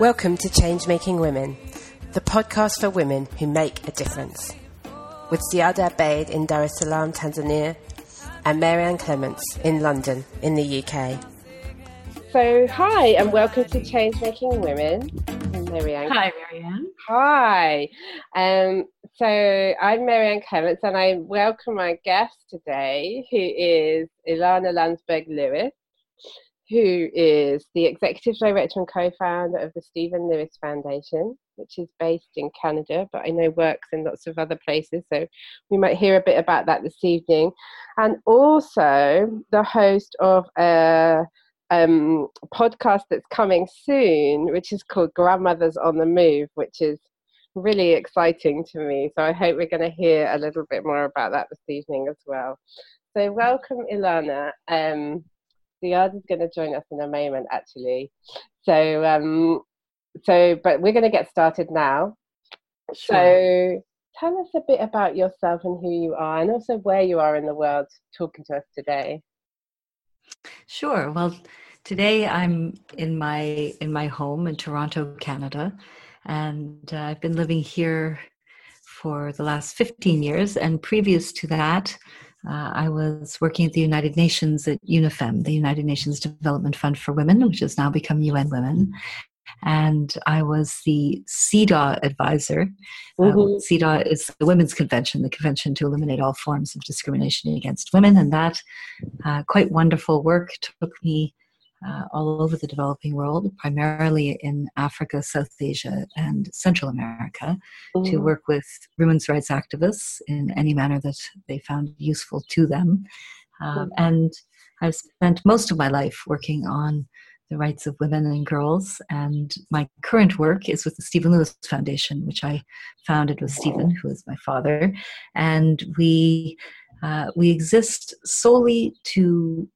Welcome to Change Making Women, the podcast for women who make a difference. With Ziada Abeid in Dar es Salaam, Tanzania, and Marianne Clements in London, in the UK. So, hi, and welcome to Change Making Women. I'm Marianne. Hi, Marianne. Hi. Um, so, I'm Marianne Clements, and I welcome my guest today, who is Ilana Landsberg Lewis who is the executive director and co-founder of the Stephen Lewis Foundation, which is based in Canada, but I know works in lots of other places. So we might hear a bit about that this evening, and also the host of a um, podcast that's coming soon, which is called Grandmothers on the Move, which is really exciting to me. So I hope we're going to hear a little bit more about that this evening as well. So welcome, Ilana. Um, Ziada is going to join us in a moment, actually. So, um, so, but we're going to get started now. Sure. So, tell us a bit about yourself and who you are, and also where you are in the world talking to us today. Sure. Well, today I'm in my in my home in Toronto, Canada, and uh, I've been living here for the last 15 years. And previous to that, uh, I was working at the United Nations at UNIFEM, the United Nations Development Fund for Women, which has now become UN Women. And I was the CEDAW advisor. Uh, mm-hmm. Uh, CEDAW is the Women's Convention, the convention to eliminate all forms of discrimination against women. And that uh, quite wonderful work took me uh, all over the developing world, primarily in Africa, South Asia, and Central America, mm. to work with women's rights activists in any manner that they found useful to them. Um, mm. And I've spent most of my life working on the rights of women and girls. And my current work is with the Stephen Lewis Foundation, which I founded with Stephen, who is my father. And we uh, we exist solely to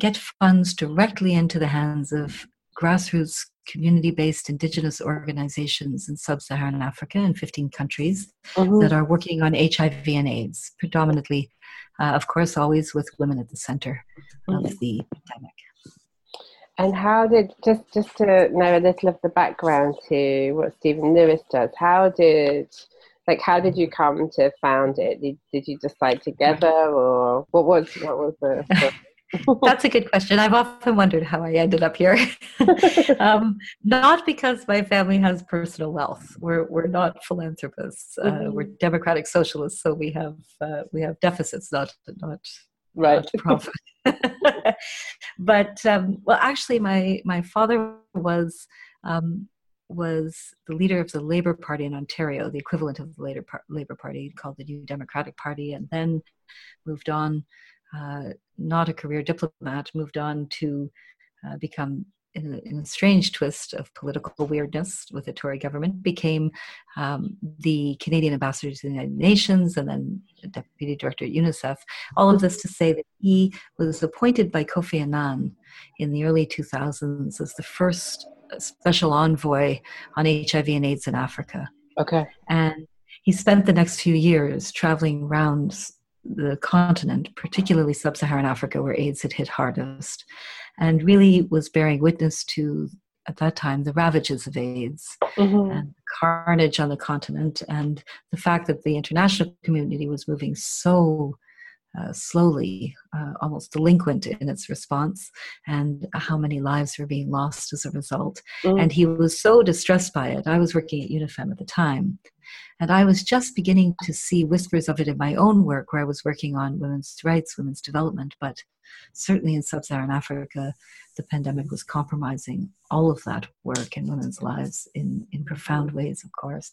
get funds directly into the hands of grassroots community based indigenous organizations in sub Saharan Africa in 15 countries mm-hmm. that are working on HIV and AIDS, predominantly, uh, of course, always with women at the center mm-hmm. of the pandemic. And how did just just to know a little of the background to what Stephen Lewis does? How did like how did you come to found it? Did, did you decide together, or what was what was the That's a good question. I've often wondered how I ended up here. um, not because my family has personal wealth. We're we're not philanthropists. Uh, mm-hmm. We're democratic socialists, so we have uh, we have deficits, not not right not profit. but um, well, actually, my my father was. Um, was the leader of the Labour Party in Ontario, the equivalent of the Labour, Labour Party called the New Democratic Party, and then moved on uh, not a career diplomat, moved on to uh, become, in a, in a, strange twist of political weirdness with the Tory government, became um, the Canadian ambassador to the United Nations and then deputy director at UNICEF. All of this to say that he was appointed by Kofi Annan in the early 2000s as the first special envoy on HIV and AIDS in Africa. Okay. And he spent the next few years traveling around the continent, particularly sub Saharan Africa, where AIDS had hit hardest, and really was bearing witness to, at that time, the ravages of AIDS mm-hmm. and carnage on the continent, and the fact that the international community was moving so uh, slowly, uh, almost delinquent in its response, and how many lives were being lost as a result. Mm. And he was so distressed by it. I was working at UNIFEM at the time, and I was just beginning to see whispers of it in my own work, where I was working on women's rights, women's development. But certainly in sub Saharan Africa, the pandemic was compromising all of that work in women's lives in, in profound ways, of course.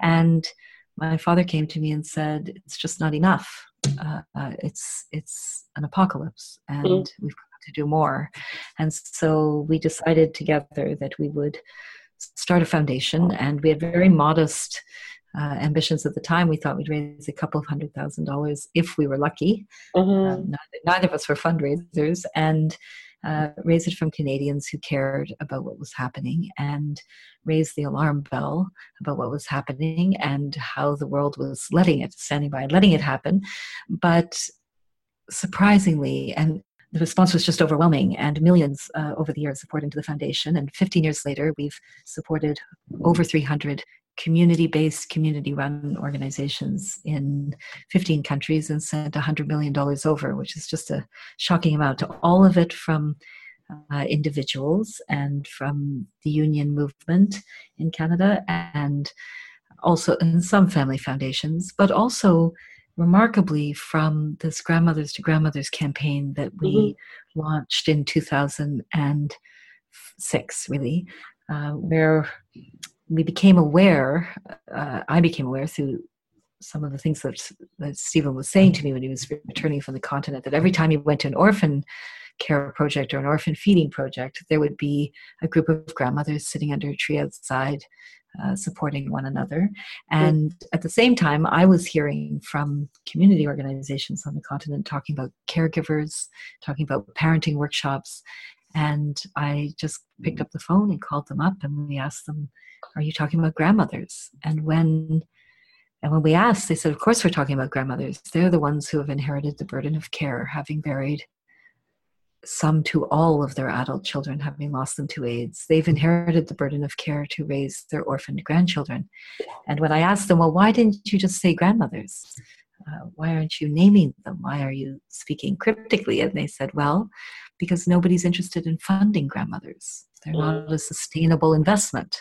And my father came to me and said, It's just not enough. Uh, uh, it's, it's an apocalypse, and mm. we've got to do more. And so we decided together that we would start a foundation, and we had very modest uh, ambitions at the time. We thought we'd raise a couple of hundred thousand dollars if we were lucky. Mm-hmm. Uh, neither, neither, of us were fundraisers, and uh, raise it from Canadians who cared about what was happening and raise the alarm bell about what was happening and how the world was letting it, standing by and letting it happen. But surprisingly, and the response was just overwhelming and millions uh, over the years supported into the foundation. And 15 years later, we've supported over 300 community based, community run organizations in 15 countries and sent $100 million over, which is just a shocking amount. All of it from uh, individuals and from the union movement in Canada, and also in some family foundations, but also remarkably from this grandmothers to grandmothers campaign that we mm-hmm. launched in 2006 really uh, where we became aware uh, i became aware through some of the things that, that stephen was saying to me when he was returning from the continent that every time he went to an orphan care project or an orphan feeding project there would be a group of grandmothers sitting under a tree outside uh, supporting one another. And at the same time, I was hearing from community organizations on the continent talking about caregivers, talking about parenting workshops. And I just picked up the phone and called them up and we asked them, Are you talking about grandmothers? And when and when we asked, they said, Of course, we're talking about grandmothers. They're the ones who have inherited the burden of care, having buried some to all of their adult children having lost them to AIDS. They've inherited the burden of care to raise their orphaned grandchildren. And when I asked them, well, why didn't you just say grandmothers? Uh, why aren't you naming them? Why are you speaking cryptically? And they said, well, because nobody's interested in funding grandmothers. They're not a sustainable investment.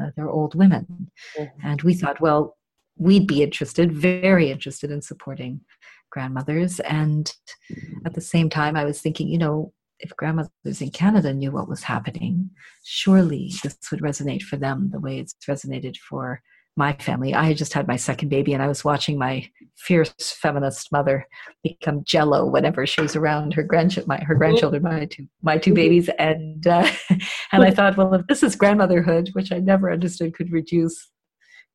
Uh, they're old women. Mm-hmm. And we thought, well, we'd be interested, very interested in supporting grandmothers. And at the same time, I was thinking, you know, if grandmothers in Canada knew what was happening, surely this would resonate for them the way it's resonated for my family. I had just had my second baby, and I was watching my fierce feminist mother become jello whenever she was around her grandchildren, my, her grandchildren, my two, my two babies, and uh, and I thought, well, if this is grandmotherhood, which I never understood could reduce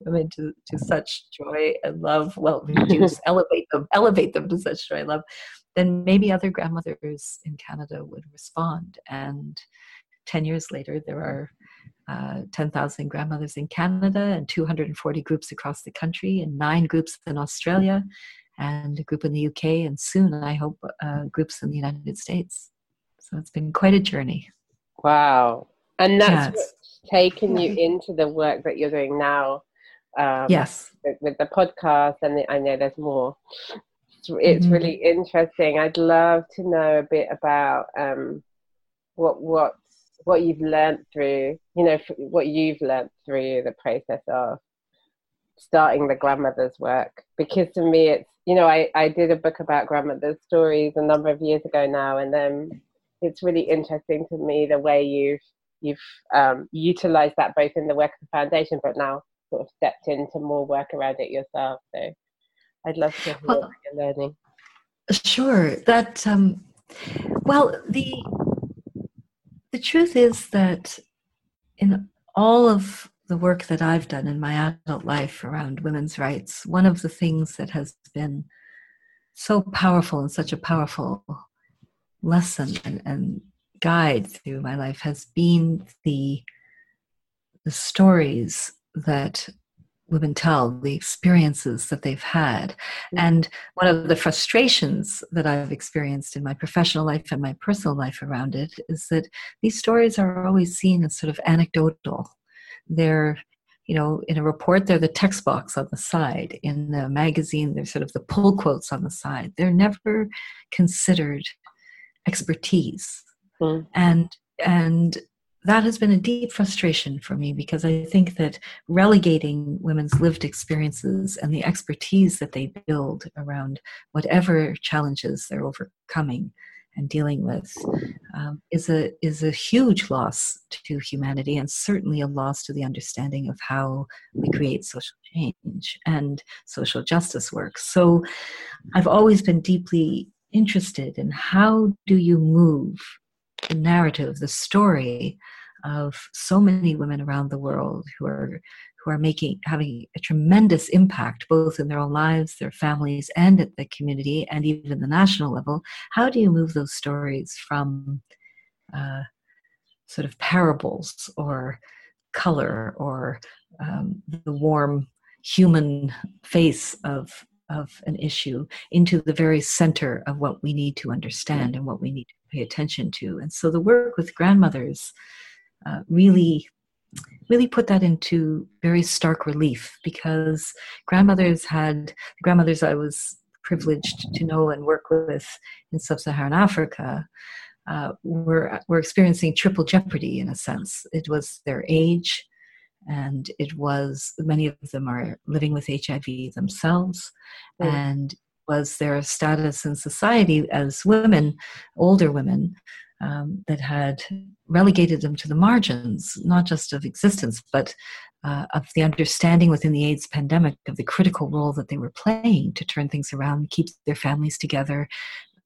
women to, to such joy and love, well, reduce, elevate them, elevate them to such joy and love, then maybe other grandmothers in Canada would respond. And 10 years later, there are uh, 10,000 grandmothers in Canada and 240 groups across the country, and nine groups in Australia, and a group in the UK, and soon, I hope, uh, groups in the United States. So it's been quite a journey. Wow. And that's yes. taken you into the work that you're doing now um, yes. With, with, the podcast, and the, I know there's more. It's, it's mm-hmm. really interesting. I'd love to know a bit about um, what what what you've learned through, you know, what you've learned through the process of starting the grandmother's work. Because to me, it's you know, I I did a book about grandmother's stories a number of years ago now, and then it's really interesting to me the way you've you've um, utilized that both in the work of the foundation, but now sort of stepped into more work around it yourself. So I'd love to hear well, what you're learning. Sure. That um, well, the the truth is that in all of the work that I've done in my adult life around women's rights, one of the things that has been so powerful and such a powerful lesson and, and guide through my life has been the the stories that women tell, the experiences that they've had. Mm-hmm. And one of the frustrations that I've experienced in my professional life and my personal life around it is that these stories are always seen as sort of anecdotal. They're you know, in a report, they're the text box on the side. In the magazine, they're sort of the pull quotes on the side. They're never considered expertise. Mm. And and that has been a deep frustration for me because I think that relegating women's lived experiences and the expertise that they build around whatever challenges they're overcoming and dealing with um, is a is a huge loss to humanity and certainly a loss to the understanding of how we create social change and social justice work. So I've always been deeply interested in how do you move the narrative, the story of so many women around the world who are who are making having a tremendous impact both in their own lives, their families, and at the community, and even the national level. How do you move those stories from uh, sort of parables or color or um, the warm human face of of an issue into the very center of what we need to understand and what we need to pay attention to. And so the work with grandmothers uh, really really put that into very stark relief because grandmothers had grandmothers I was privileged to know and work with in sub-Saharan Africa uh, were were experiencing triple jeopardy in a sense. It was their age, and it was many of them are living with HIV themselves, mm. and was their status in society as women, older women, um, that had relegated them to the margins, not just of existence, but uh, of the understanding within the AIDS pandemic of the critical role that they were playing to turn things around, keep their families together,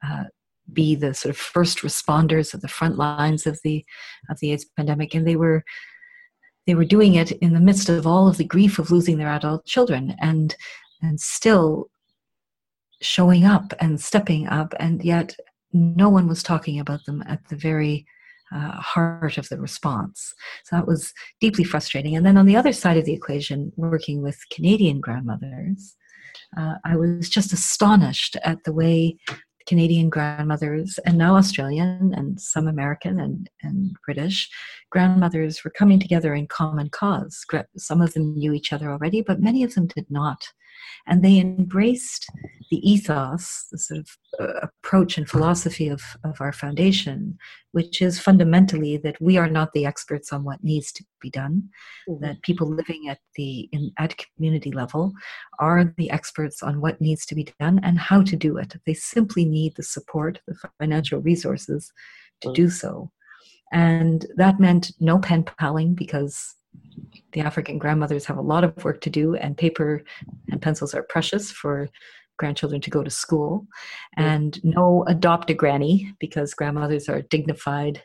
uh, be the sort of first responders of the front lines of the of the AIDS pandemic, and they were they were doing it in the midst of all of the grief of losing their adult children, and and still showing up and stepping up, and yet no one was talking about them at the very uh, heart of the response. So that was deeply frustrating. And then on the other side of the equation, working with Canadian grandmothers, uh, I was just astonished at the way Canadian grandmothers and now Australian and some American and, and British grandmothers were coming together in common cause. Some of them knew each other already, but many of them did not. And they embraced the ethos, the sort of uh, approach and philosophy of, of our foundation, which is fundamentally that we are not the experts on what needs to be done, mm-hmm. that people living at the in, at community level are the experts on what needs to be done and how to do it. They simply need the support, the financial resources to mm-hmm. do so. And that meant no pen paling because the African grandmothers have a lot of work to do, and paper and pencils are precious for grandchildren to go to school. And no adopt a granny because grandmothers are dignified,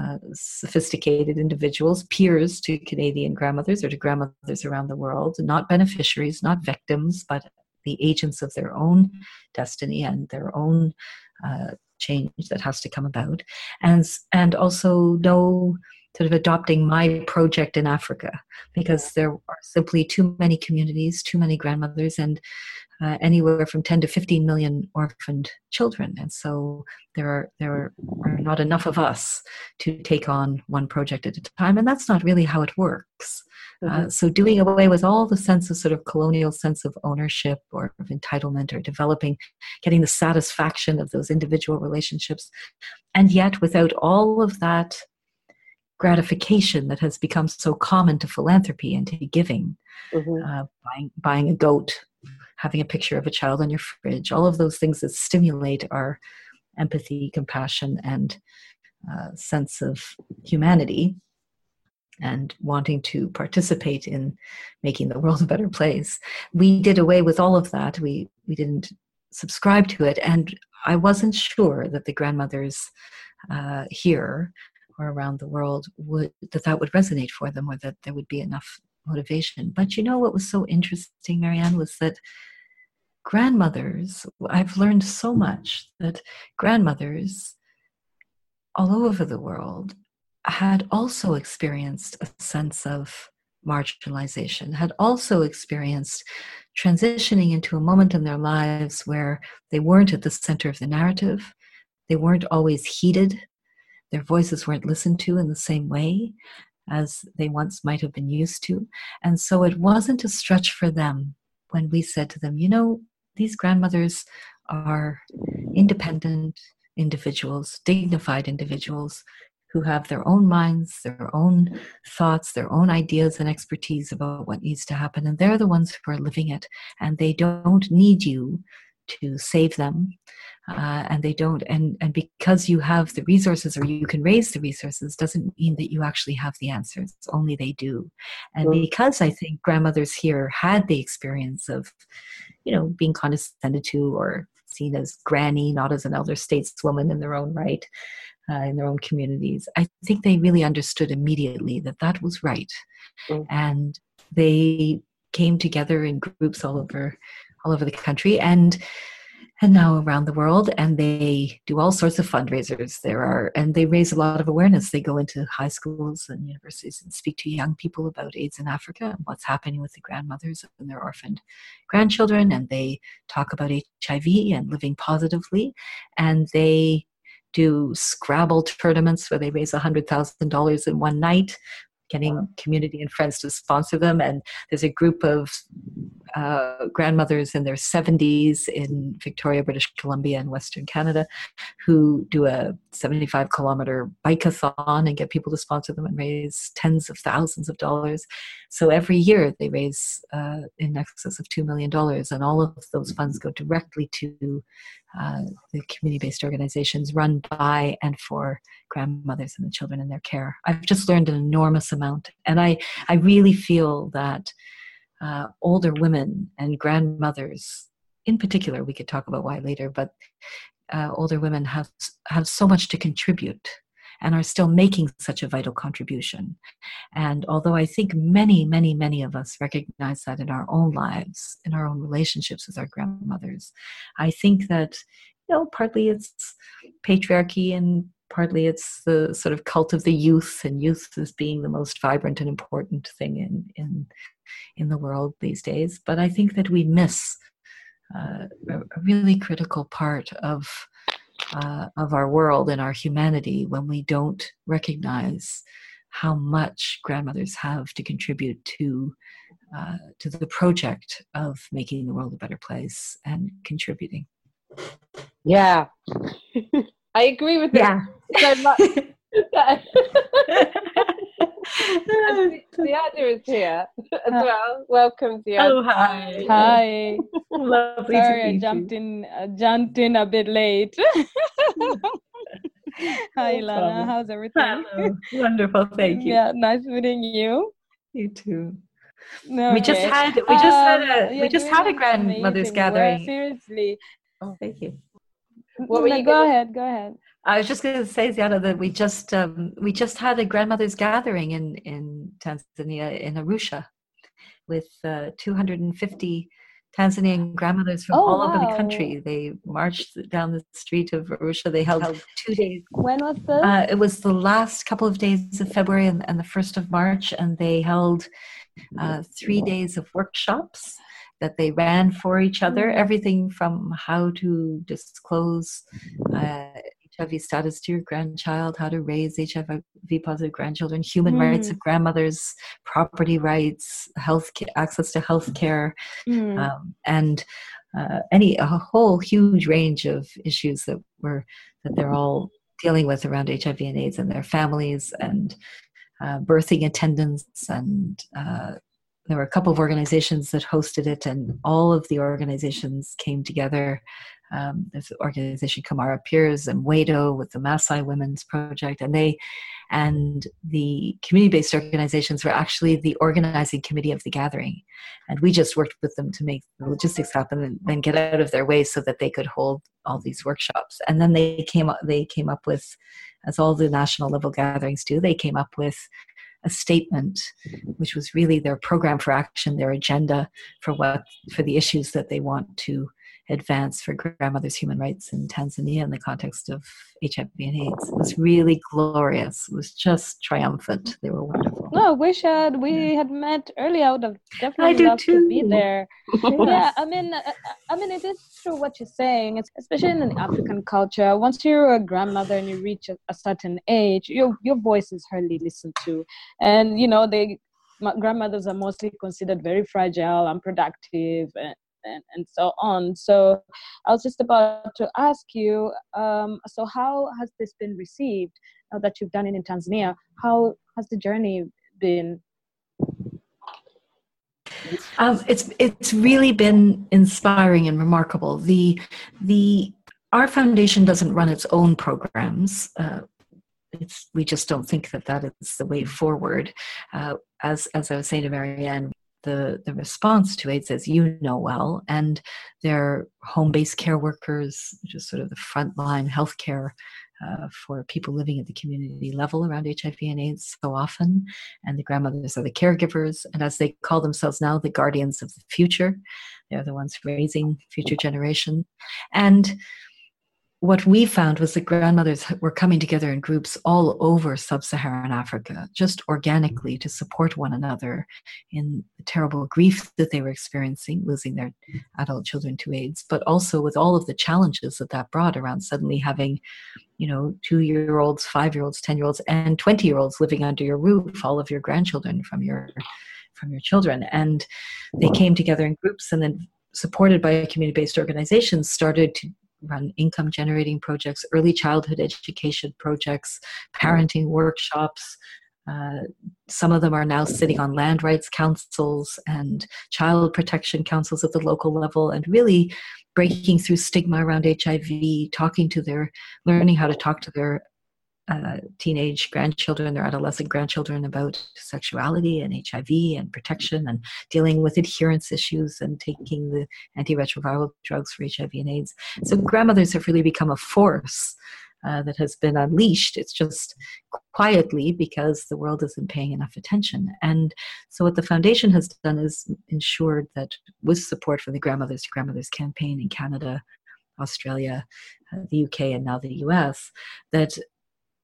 uh, sophisticated individuals, peers to Canadian grandmothers or to grandmothers around the world, not beneficiaries, not victims, but the agents of their own destiny and their own uh, change that has to come about. And, and also no sort of adopting my project in Africa because there are simply too many communities, too many grandmothers, and uh, anywhere from 10 to 15 million orphaned children. And so there are there are, are not enough of us to take on one project at a time, and that's not really how it works. Uh, mm-hmm. Uh, so doing away with all the sense of sort of colonial sense of ownership or of entitlement or developing getting the satisfaction of those individual relationships and yet without all of that gratification that has become so common to philanthropy and to giving mm-hmm. uh, buying, buying a goat having a picture of a child on your fridge all of those things that stimulate our empathy compassion and uh, sense of humanity and wanting to participate in making the world a better place. We did away with all of that. We we didn't subscribe to it. And i wasn't sure that the grandmothers uh, here or around the world would that that would resonate for them or that there would be enough motivation. But you know what was so interesting marianne was that grandmothers i've learned so much that grandmothers all over the world had also experienced a sense of marginalization had also experienced transitioning into a moment in their lives where they weren't at the center of the narrative. They weren't always heeded their voices weren't listened to in the same way as they once might have been used to. And so it wasn't a stretch for them when we said to them, you know, these grandmothers are independent individuals, dignified individuals who have their own minds, their own thoughts, their own ideas and expertise about what needs to happen. And they're the ones who are living it. And they don't need you to save them uh, and they don't and and because you have the resources or you can raise the resources doesn't mean that you actually have the answers. Only they do. And because i think grandmothers here had the experience of you know being condescended to or seen as granny not as an elder stateswoman in their own right uh, in their own communities i think they really understood immediately that that was right. Mm-hmm. and they came together in groups all over all over the country. And and now around the world and they do all sorts of fundraisers there are and they raise a lot of awareness. They go into high schools and universities and speak to young people about aids in africa and what's happening with the grandmothers and their orphaned grandchildren and they talk about hiv and living positively and they do scrabble tournaments where they raise $100000 in one night getting community and friends to sponsor them. And there's a group of uh, grandmothers in their 70s in Victoria, British Columbia, and Western Canada who do a 75 kilometer bikeathon and get people to sponsor them and raise tens of thousands of dollars. So every year they raise uh, in excess of $2 million, and all of those funds go directly to uh, the community based organizations run by and for grandmothers and the children in their care. I've just learned an enormous amount, and I, I really feel that uh, older women and grandmothers, in particular, we could talk about why later, but uh, older women have, have so much to contribute and are still making such a vital contribution. And although I think many, many, many of us recognize that in our own lives, in our own relationships with our grandmothers, I think that, you know, partly it's patriarchy and partly it's the sort of cult of the youth and youth as being the most vibrant and important thing in in in the world these days but i think that we miss uh, a really critical part of uh, of our world and our humanity when we don't recognize how much grandmothers have to contribute to uh, to the project of making the world a better place and contributing. Yeah, I agree with that. yeah. So much. Ziada is here as well. Welcome, Ziada. Oh, hi. Hi. Lovely Sorry, I jumped you. in. Uh, jumped in a bit late. Hi, No Lana. How's everything? Hello. Wonderful. Thank you. Yeah, nice meeting you. You too. No, We just had we just had Um, a we just had a doing grandmother's gathering. Seriously. Oh, thank you. What were you go gonna- ahead. Go ahead. I was just going to say, Ziada, that we just um, we just had a grandmother's gathering in in Tanzania in Arusha, with uh, 250 Tanzanian grandmothers from Oh, all over the country. They marched down the street of Arusha. They held two days. When was this? Uh, it was the last couple of days of February and, and the first of March, and they held uh, three days of workshops that they ran for each other. Mhm. Everything from how to disclose uh, HIV status to your grandchild, how to raise HIV positive grandchildren, human rights Mm. of grandmothers, property rights, health access to health care, Mm. um, and uh, any a whole huge range of issues that were that they're all dealing with around HIV and AIDS and their families and uh, birthing attendants and uh, there were a couple of organizations that hosted it and all of the organizations came together. Um, there's an organization Kamara Peers and Wado with the Maasai Women's Project and they and the community-based organizations were actually the organizing committee of the gathering. And we just worked with them to make the logistics happen and then get out of their way so that they could hold all these workshops. And then they came up they came up with as all the national level gatherings do they came up with a statement which was really their program for action their agenda for what for the issues that they want to advance for grandmothers human rights in tanzania in the context of hiv and aids it was really glorious it was just triumphant they were wonderful No, wish had we had met earlier. I would have definitely do loved to be too. there. yeah, I mean, uh, I mean, it is true what you're saying, it's- especially in an African culture. Once you're a grandmother and you reach a, a certain age, your your voice is hardly listened to, and you know they my grandmothers are mostly considered very fragile, unproductive, and. And, so on. So, I was just about to ask you. Um, so, how has this been received that you've done it in Tanzania? How has the journey been? Um, it's it's really been inspiring and remarkable. The the our foundation doesn't run its own programs. Uh, it's we just don't think that that is the way forward. Uh, as as I was saying to Marianne, the the response to AIDS, as you know well, and their home based care workers, which is sort of the frontline healthcare uh, for people living at the community level around HIV and AIDS so often. And the grandmothers are the caregivers, and as they call themselves now, the guardians of the future. They're the ones raising future generation. And what we found was that grandmothers were coming together in groups all over sub Saharan Africa, just organically to support one another in the terrible grief that they were experiencing, losing their adult children to AIDS, but also with all of the challenges that that brought around suddenly having, you know, two year olds, five year olds, 10 year olds, and 20 year olds living under your roof, all of your grandchildren from your from your children. And they came together in groups and then supported by community-based organizations started to run income generating projects, early childhood education projects, parenting workshops. Uh, some of them are now sitting on land rights councils and child protection councils at the local level and really breaking through stigma around HIV, talking to their, learning how to talk to their uh, teenage grandchildren, their adolescent grandchildren about sexuality and HIV and protection and dealing with adherence issues and taking the antiretroviral drugs for HIV and AIDS. So grandmothers have really become a force uh, that has been unleashed. It's just quietly because the world isn't paying enough attention. And so, what the foundation has done is ensured that, with support from the Grandmothers to Grandmothers campaign in Canada, Australia, uh, the UK, and now the US, that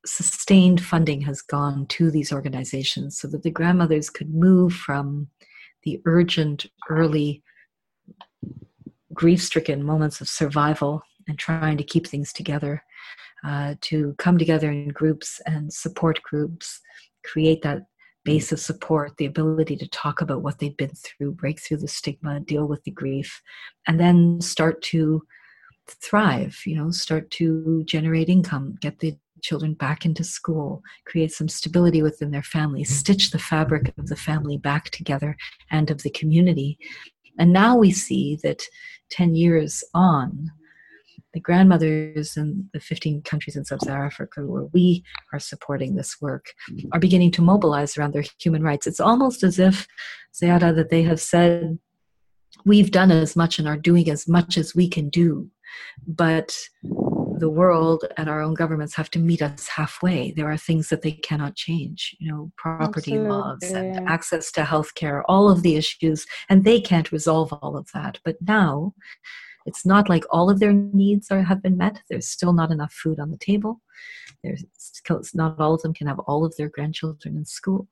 sustained funding has gone to these organizations so that the grandmothers could move from the urgent, early, grief stricken moments of survival and trying to keep things together uh, to come together in groups and support groups, create that base of support, the ability to talk about what they've been through, break through the stigma, deal with the grief, and then start to thrive, you know, start to generate income, get the children back into school, create some stability within their family, mm-hmm. stitch the fabric of the family back together and of the community. And now we see that 10 years on, the grandmothers in the 15 countries in sub Saharan Africa where we are supporting this work mm-hmm. are beginning to mobilize around their human rights. It's almost as if, Ziada, that they have said, We've done as much and are doing as much as we can do, but the world and our own governments have to meet us halfway. There are things that they cannot change, you know, property Absolutely. laws and access to healthcare, all of the issues, and they can't resolve all of that. But now, it's not like all of their needs are have been met. There's still not enough food on the table. There's not all of them can have all of their grandchildren in school.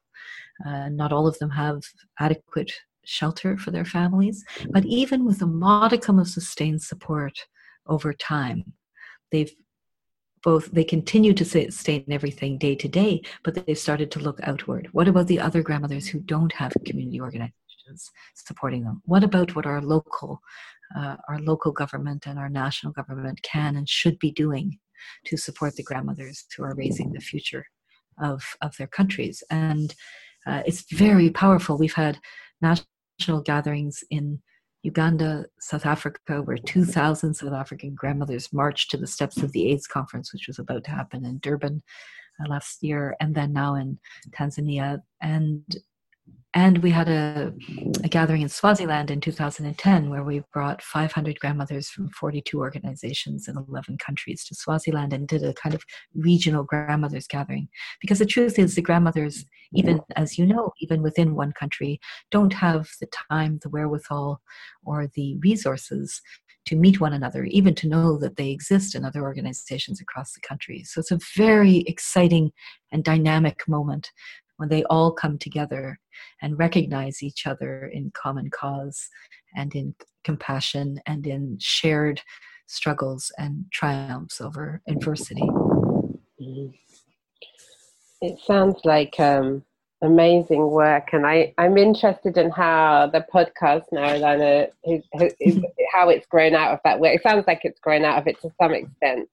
Uh, not all of them have adequate shelter for their families. But even with a modicum of sustained support over time, they've both they continue to sustain everything day to day but they've started to look outward. What about the other grandmothers who don't have community organizations supporting them? What about what our local uh, our local government and our national government can and should be doing to support the grandmothers who are raising the future of of their countries? And uh, it's very powerful. We've had national gatherings in Uganda, South Africa, where 2,000 South African grandmothers marched to the steps of the AIDS conference, which was about to happen in Durban uh, last year, and then now in Tanzania. And and we had a, a, gathering in Swaziland in 2010 where we brought 500 grandmothers from 42 organizations in 11 countries to Swaziland and did a kind of regional grandmothers gathering. Because the truth is, the grandmothers, even as you know, even within one country, don't have the time, the wherewithal, or the resources to meet one another, even to know that they exist in other organizations across the country. So it's a very exciting and dynamic moment when they all come together and recognize each other in common cause and in compassion and in shared struggles and triumphs over adversity. Mm-hmm. It sounds like um, amazing work, and I, I'm interested in how the podcast now, Lana, is, is, how it's grown out of that work. It sounds like it's grown out of it to some extent.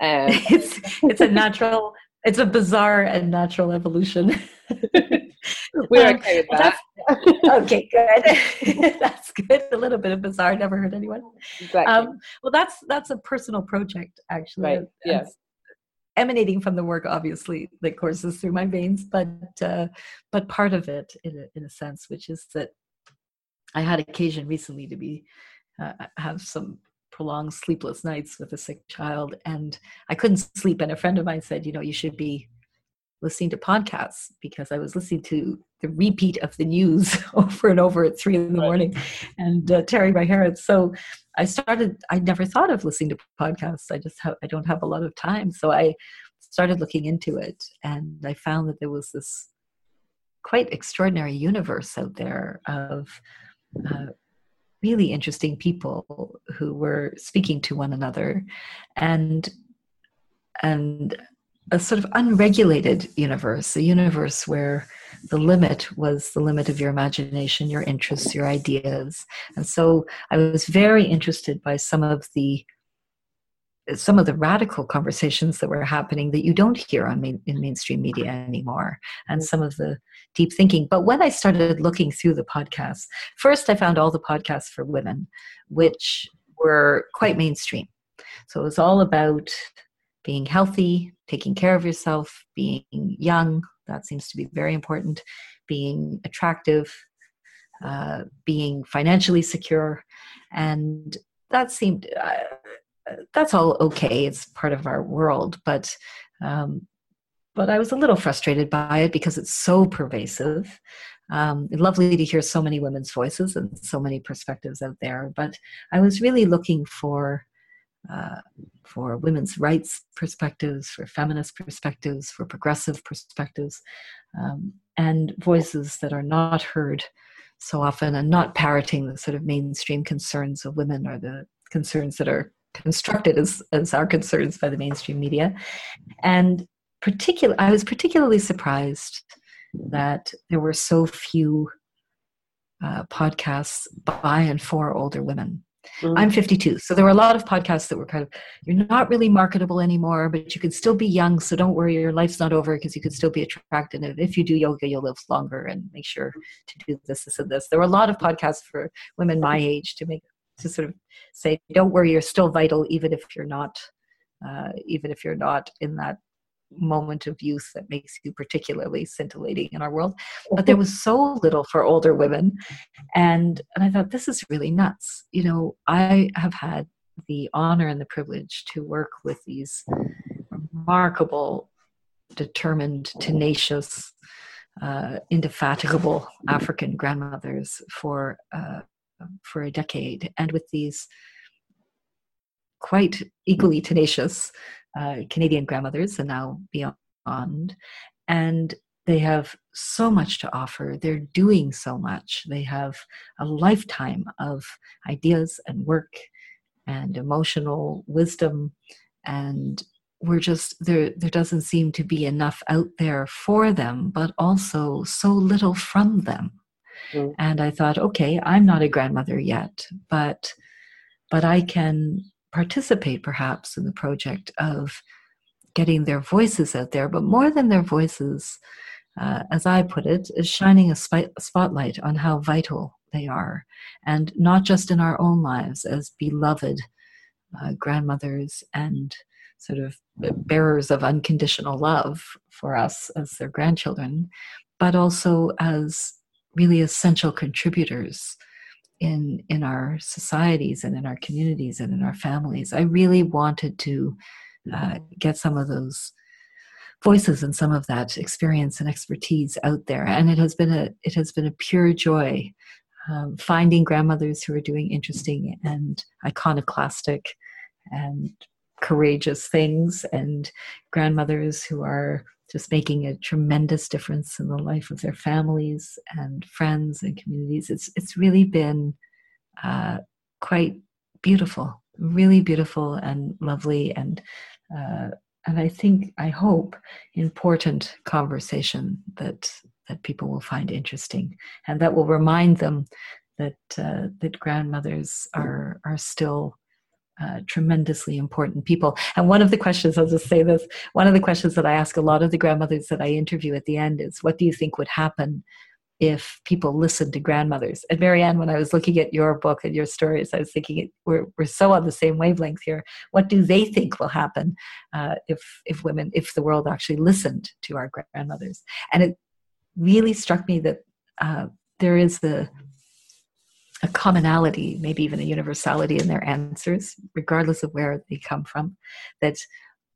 Um, it's it's a natural it's a bizarre and natural evolution. We're um, okay with that. okay, good. that's good. A little bit of bizarre. Never heard anyone. Exactly. Um, well, that's that's a personal project, actually. Right. Yes. Emanating from the work, obviously, that courses through my veins, but uh, but part of it, in a, in a sense, which is that I had occasion recently to be uh, have some prolonged sleepless nights with a sick child and i couldn't sleep. And a friend of mine said you know you should be listening to podcasts because i was listening to the repeat of the news over and over at three in the morning and uh, tearing my hair out. So i started i never thought of listening to podcasts. I just have i don't have a lot of time. So i started looking into it and i found that there was this quite extraordinary universe out there of uh, really interesting people who were speaking to one another. And and a sort of unregulated universe a universe where the limit was the limit of your imagination your interests your ideas. And so i was very interested by some of the some of the radical conversations that were happening that you don't hear on main, in mainstream media anymore and some of the deep thinking. But when i started looking through the podcasts first i found all the podcasts for women which were quite mainstream. So it was all about being healthy taking care of yourself being young that seems to be very important being attractive uh, being financially secure and that seemed uh, that's all okay. It's part of our world, but um, but I was a little frustrated by it because it's so pervasive. Um, lovely to hear so many women's voices and so many perspectives out there, but I was really looking for uh, for women's rights perspectives, for feminist perspectives, for progressive perspectives, um, and voices that are not heard so often and not parroting the sort of mainstream concerns of women or the concerns that are constructed as, as our concerns by the mainstream media. And particular, I was particularly surprised that there were so few uh, podcasts by and for older women. Mm-hmm. I'm 52, so there were a lot of podcasts that were kind of, you're not really marketable anymore, but you can still be young, so don't worry, your life's not over because you can still be attractive. And if you do yoga, you'll live longer and make sure to do this, this, and this. There were a lot of podcasts for women my age to make to sort of say, don't worry, you're still vital, even if you're not, uh, even if you're not in that moment of youth that makes you particularly scintillating in our world. But there was so little for older women, and and I thought this is really nuts. You know, I have had the honor and the privilege to work with these remarkable, determined, tenacious. Uh, indefatigable African grandmothers for uh, for a decade, and with these quite equally tenacious uh, Canadian grandmothers and now beyond. And they have so much to offer. They're doing so much. They have a lifetime of ideas and work and emotional wisdom. And we're just, there, there doesn't seem to be enough out there for them, but also so little from them. Mm. And I thought, okay, I'm not a grandmother yet, but but I can participate perhaps in the project of getting their voices out there. But more than their voices, uh, as I put it, is shining a, sp- spotlight on how vital they are, and not just in our own lives as beloved uh, grandmothers and sort of bearers of unconditional love for us as their grandchildren, but also as really essential contributors in in our societies and in our communities and in our families. I really wanted to uh, get some of those voices and some of that experience and expertise out there, and it has been a it has been a pure joy um, finding grandmothers who are doing interesting and iconoclastic and courageous things, and grandmothers who are just making a tremendous difference in the life of their families and friends and communities. It's it's really been uh, quite beautiful, really beautiful and lovely, and uh, and I think I hope important conversation that that people will find interesting and that will remind them that uh, that grandmothers are are still uh, tremendously important people. And one of the questions, I'll just say this one of the questions that I ask a lot of the grandmothers that I interview at the end is, What do you think would happen if people listened to grandmothers? And Marianne, when I was looking at your book and your stories, I was thinking, We're, we're so on the same wavelength here. What do they think will happen uh, if, if women, if the world actually listened to our grandmothers? And it really struck me that uh, there is the a commonality, maybe even a universality in their answers, regardless of where they come from, that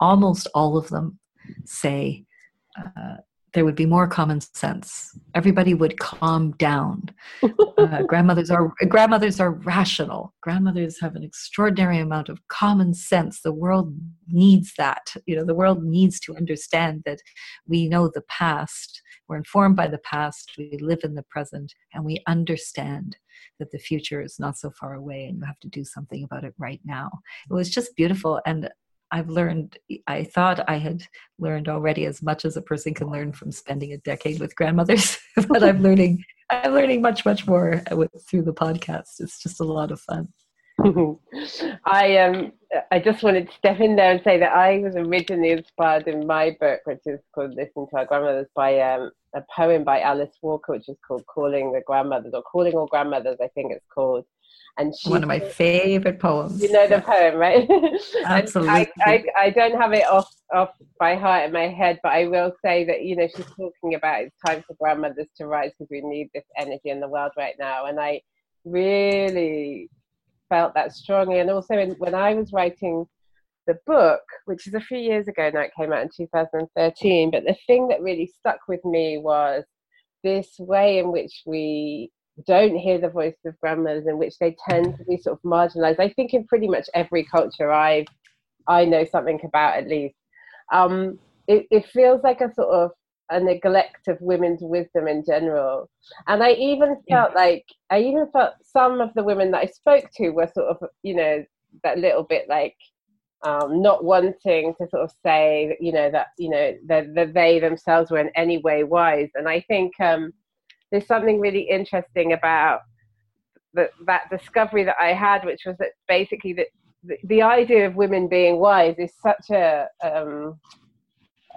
almost all of them say uh, there would be more common sense. Everybody would calm down. Uh, grandmothers are grandmothers are rational. Grandmothers have an extraordinary amount of common sense. The world needs that. You know, the world needs to understand that we know the past. We're informed by the past. We live in the present, and we understand that the future is not so far away, and you have to do something about it right now. It was just beautiful, and I've learned, I thought I had learned already as much as a person can learn from spending a decade with grandmothers, but I'm learning, I'm learning much, much more through the podcast. It's just a lot of fun. I um I just wanted to step in there and say that I was originally inspired in my book, which is called Listening to Our Grandmothers, by um, a poem by Alice Walker, which is called Calling the Grandmothers or Calling All Grandmothers, I think it's called and she one of my favorite poems. You know the poem, right? Absolutely. I, I, I, don't have it off off by heart in my head, but I will say that you know she's talking about it's time for grandmothers to rise because we need this energy in the world right now, and I really felt that strongly. And also in, when I was writing the book, which is a few years ago now, it came out in 2013. But the thing that really stuck with me was this way in which we don't hear the voice of grandmothers in which they tend to be sort of marginalized. I think in pretty much every culture I've I know something about at least. Um, it, it feels like a sort of a neglect of women's wisdom in general. And I even felt yeah. like I even felt some of the women that I spoke to were sort of, you know, that little bit like um, not wanting to sort of say that, you know, that, you know, that, that they themselves were in any way wise. And I think um, there's something really interesting about the, that discovery that I had, which was that basically that the, the idea of women being wise is such a um,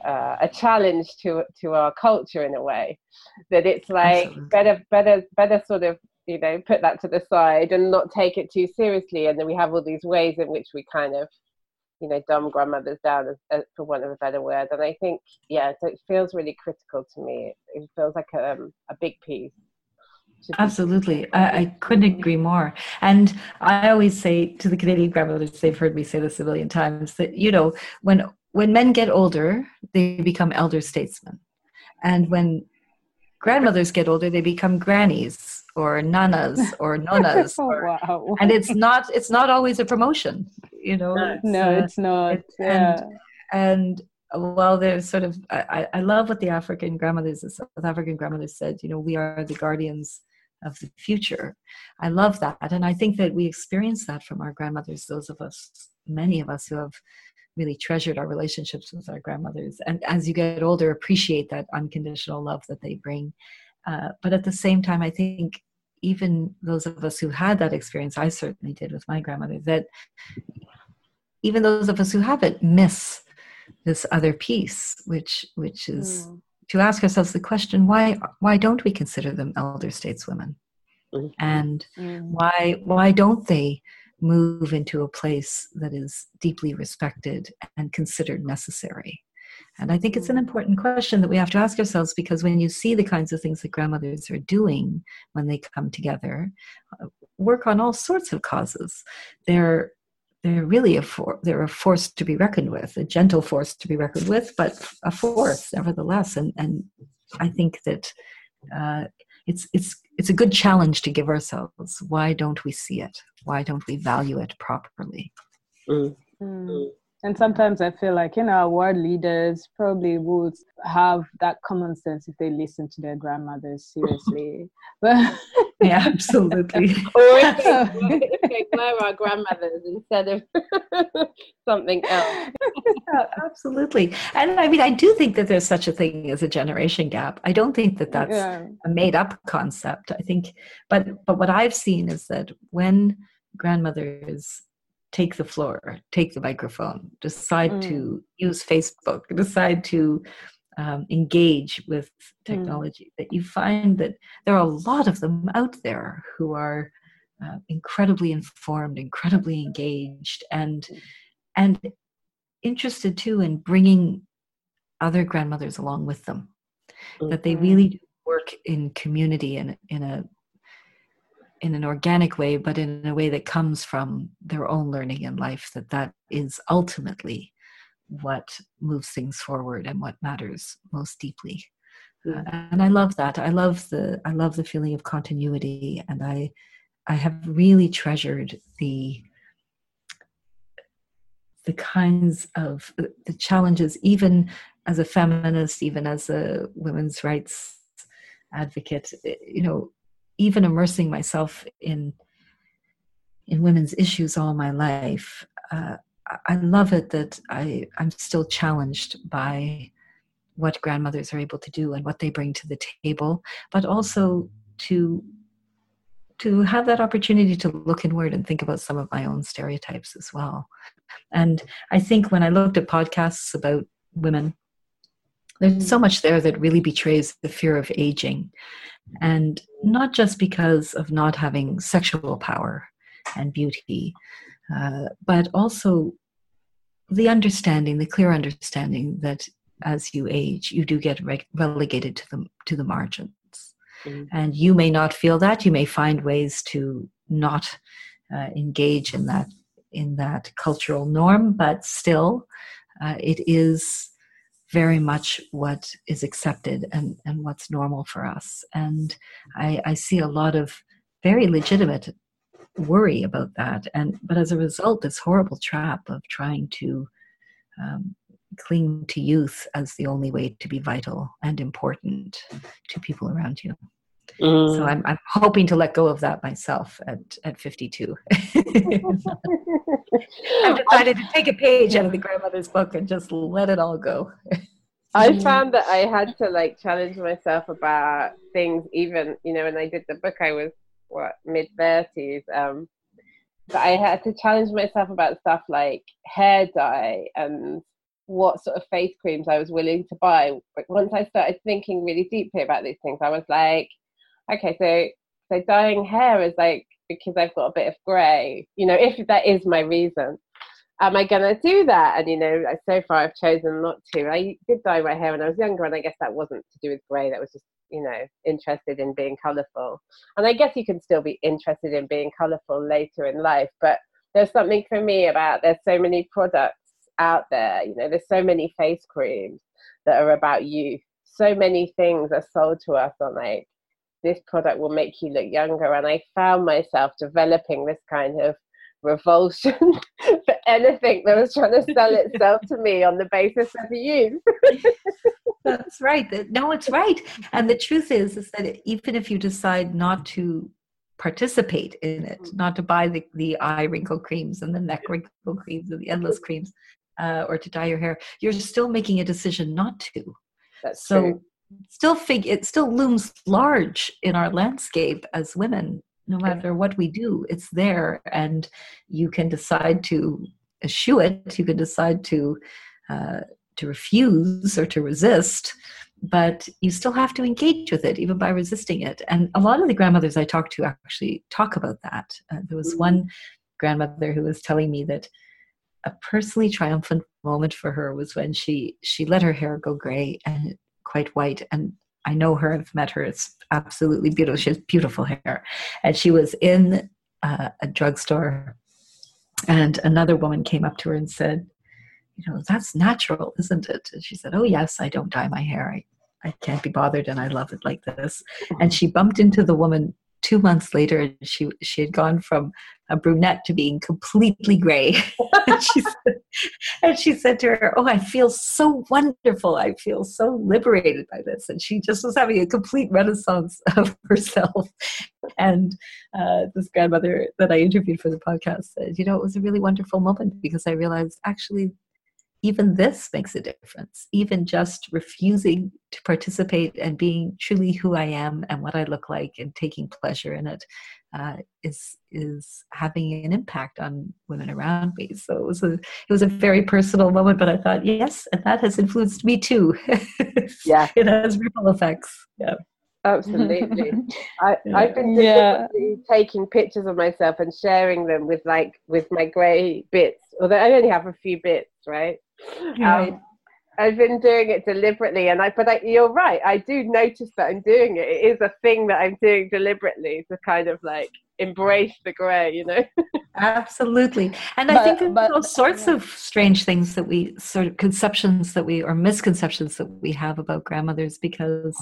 uh, a challenge to to our culture in a way that it's like Absolutely. better better better sort of you know put that to the side and not take it too seriously and then we have all these ways in which we kind of you know dumb grandmothers down as, as, for want of a better word and i think yeah so it feels really critical to me it, feels like a, um, a big piece Absolutely. I, I, couldn't agree more. And I always say to the Canadian grandmothers, they've heard me say this a million times, that, you know, when when men get older, they become elder statesmen. And when grandmothers get older, they become grannies or nanas or nonas oh, or, wow. and it's not it's not always a promotion you know it's, no uh, it's not it's, yeah. and, and well there's sort of I, I love what the african grandmothers the south african grandmothers said you know we are the guardians of the future i love that and i think that we experience that from our grandmothers those of us many of us who have really treasured our relationships with our grandmothers and as you get older appreciate that unconditional love that they bring uh, but at the same time, I think even those of us who had that experience, I certainly did with my grandmother, that even those of us who haven't miss this other piece, which which is mm. to ask ourselves the question: why why don't we consider them elder stateswomen, mm-hmm. and mm. why why don't they move into a place that is deeply respected and considered necessary? And I think it's an important question that we have to ask ourselves because when you see the kinds of things that grandmothers are doing when they come together, uh, work on all sorts of causes, they're they're really a for, they're a force to be reckoned with, a gentle force to be reckoned with, but a force nevertheless. And and I think that uh, it's it's it's a good challenge to give ourselves. Why don't we see it? Why don't we value it properly? Mm. Mm and sometimes I feel like you know our world leaders probably would have that common sense if they listen to their grandmothers seriously. but yeah, absolutely. or if they were our grandmothers instead of something else. Yeah, absolutely. And I mean, I do think that there's such a thing as a generation gap. I don't think that that's yeah. a made up concept. I think, but but what I've seen is that when grandmothers take the floor, take the microphone, decide mm. to use Facebook, decide to um, engage with mm. technology, mm. that you find that there are a lot of them out there who are uh, incredibly informed, incredibly engaged, and and interested too in bringing other grandmothers along with them. Mm-hmm. That they mm-hmm. really work in community and in a in an organic way, but in a way that comes from their own learning in life, that that is ultimately what moves things forward and what matters most deeply. Uh, and I love that. I love the I love the feeling of continuity, and I I have really treasured the the kinds of the challenges, even as a feminist, even as a women's rights advocate. Eh, you know, even immersing myself in in women's issues all my life. Uh, I love it that I I'm still challenged by what grandmothers are able to do and what they bring to the table, but also to to have that opportunity to look inward and think about some of my own stereotypes as well. And I think when I looked at podcasts about women, there's so much there that really betrays the fear of aging. And not just because of not having sexual power and beauty, uh, but also the understanding, the clear understanding that as you age, you do get re- relegated to the to the margins. Mm. And you may not feel that. You may find ways to not uh, engage in that in that cultural norm, but still, uh, it is very much what is accepted and, and what's normal for us. And I, I see a lot of very legitimate worry about that. And but as a result, this horrible trap of trying to um, cling to youth as the only way to be vital and important to people around you. Mm. So I'm I'm hoping to let go of that myself at at 52. I've decided to take a page out of the grandmother's book and just let it all go. I found that I had to like challenge myself about things even, you know, when I did the book I was what, mid thirties. Um but I had to challenge myself about stuff like hair dye and what sort of face creams I was willing to buy. But once I started thinking really deeply about these things, I was like, okay, so so dyeing hair is like because I've got a bit of grey. You know, if that is my reason, am I gonna do that? And you know, so far I've chosen not to. I did dye my hair when I was younger, and I guess that wasn't to do with grey. That was just you know interested in being colourful. And I guess you can still be interested in being colourful later in life, but there's something for me about there's so many products out there. You know, there's so many face creams that are about youth. So many things are sold to us on like this product will make you look younger. And I found myself developing this kind of revulsion for anything that was trying to sell itself to me on the basis of you. That's right. No, it's right. And the truth is, is that even if you decide not to participate in it, mm. not to buy the, the eye wrinkle creams and the neck wrinkle creams and the endless creams, uh, or to dye your hair, you're still making a decision not to. That's so true. still fig- it still looms large in our landscape as women. No matter what we do, it's there, and you can decide to eschew it. You can decide to uh, to refuse or to resist, but you still have to engage with it, even by resisting it. And a lot of the grandmothers I talk to actually talk about that. Uh, there was mm-hmm. one grandmother who was telling me that a personally triumphant moment for her was when she she let her hair go gray and quite white and I know her, I've met her. It's absolutely beautiful. She has beautiful hair. And she was in uh, a drugstore, and another woman came up to her and said, You know, that's natural, isn't it? And she said, Oh, yes, I don't dye my hair. I, I can't be bothered and I love it like this. And she bumped into the woman two months later, she she had gone from a brunette to being completely gray. and, she said, and she said to her, "Oh, I feel so wonderful. I feel so liberated by this." And she just was having a complete renaissance of herself. And uh, this grandmother that I interviewed for the podcast said, "You know, it was a really wonderful moment because I realized actually even this makes a difference. Even just refusing to participate and being truly who I am and what I look like and taking pleasure in it uh, is is having an impact on women around me. So it was a it was a very personal moment, but I thought yes, and that has influenced me too. yeah, it has ripple effects. Yeah. Absolutely. I, I've been yeah. taking pictures of myself and sharing them with like with my grey bits, although I only have a few bits, right? Um, I've been doing it deliberately, and I. But I, you're right. I do notice that I'm doing it. It is a thing that I'm doing deliberately to kind of like embrace the grey, you know. Absolutely, and but, I think there's but, all sorts of strange things that we sort of conceptions that we or misconceptions that we have about grandmothers because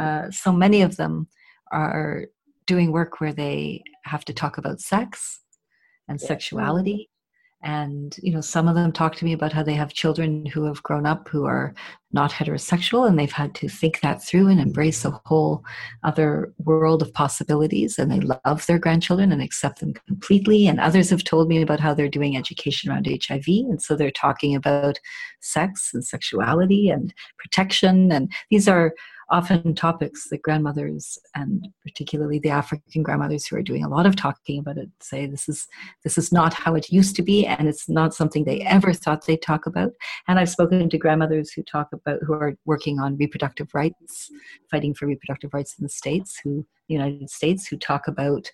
uh, so many of them are doing work where they have to talk about sex and sexuality and you know some of them talk to me about how they have children who have grown up who are not heterosexual and they've had to think that through and embrace a whole other world of possibilities and they love their grandchildren and accept them completely. And others have told me about how they're doing education around hiv and so they're talking about sex and sexuality and protection. And these are often topics that grandmothers and particularly the African grandmothers who are doing a lot of talking about it say this is this is not how it used to be and it's not something they ever thought they'd talk about. And I've spoken to grandmothers who talk about who are working on reproductive rights, fighting for reproductive rights in the States, who the United States, who talk about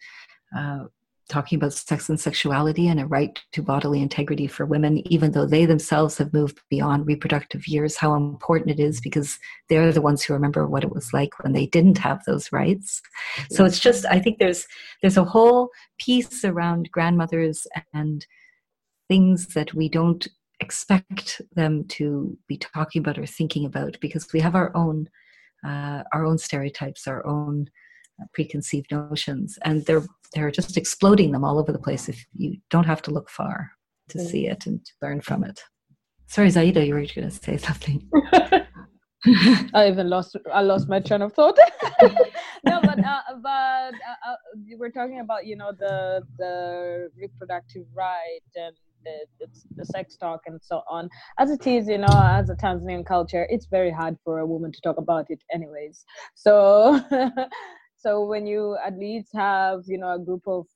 uh, talking about sex and sexuality and a right to bodily integrity for women, even though they themselves have moved beyond reproductive years, how important it is because they're the ones who remember what it was like when they didn't have those rights. So it's just, I think there's there's a whole piece around grandmothers and things that we don't expect them to be talking about or thinking about because we have our own uh, our own stereotypes, our own preconceived notions and they're they're just exploding them all over the place if you don't have to look far to mm. see it and to learn from it sorry Ziada you were going to say something I even lost I lost my train of thought. no, but uh, but uh, uh, we're talking about you know the the reproductive right and the, the, the sex talk and so on. As it is, you know, as a Tanzanian culture, it's very hard for a woman to talk about it, anyways. So so when you at least have you know a group of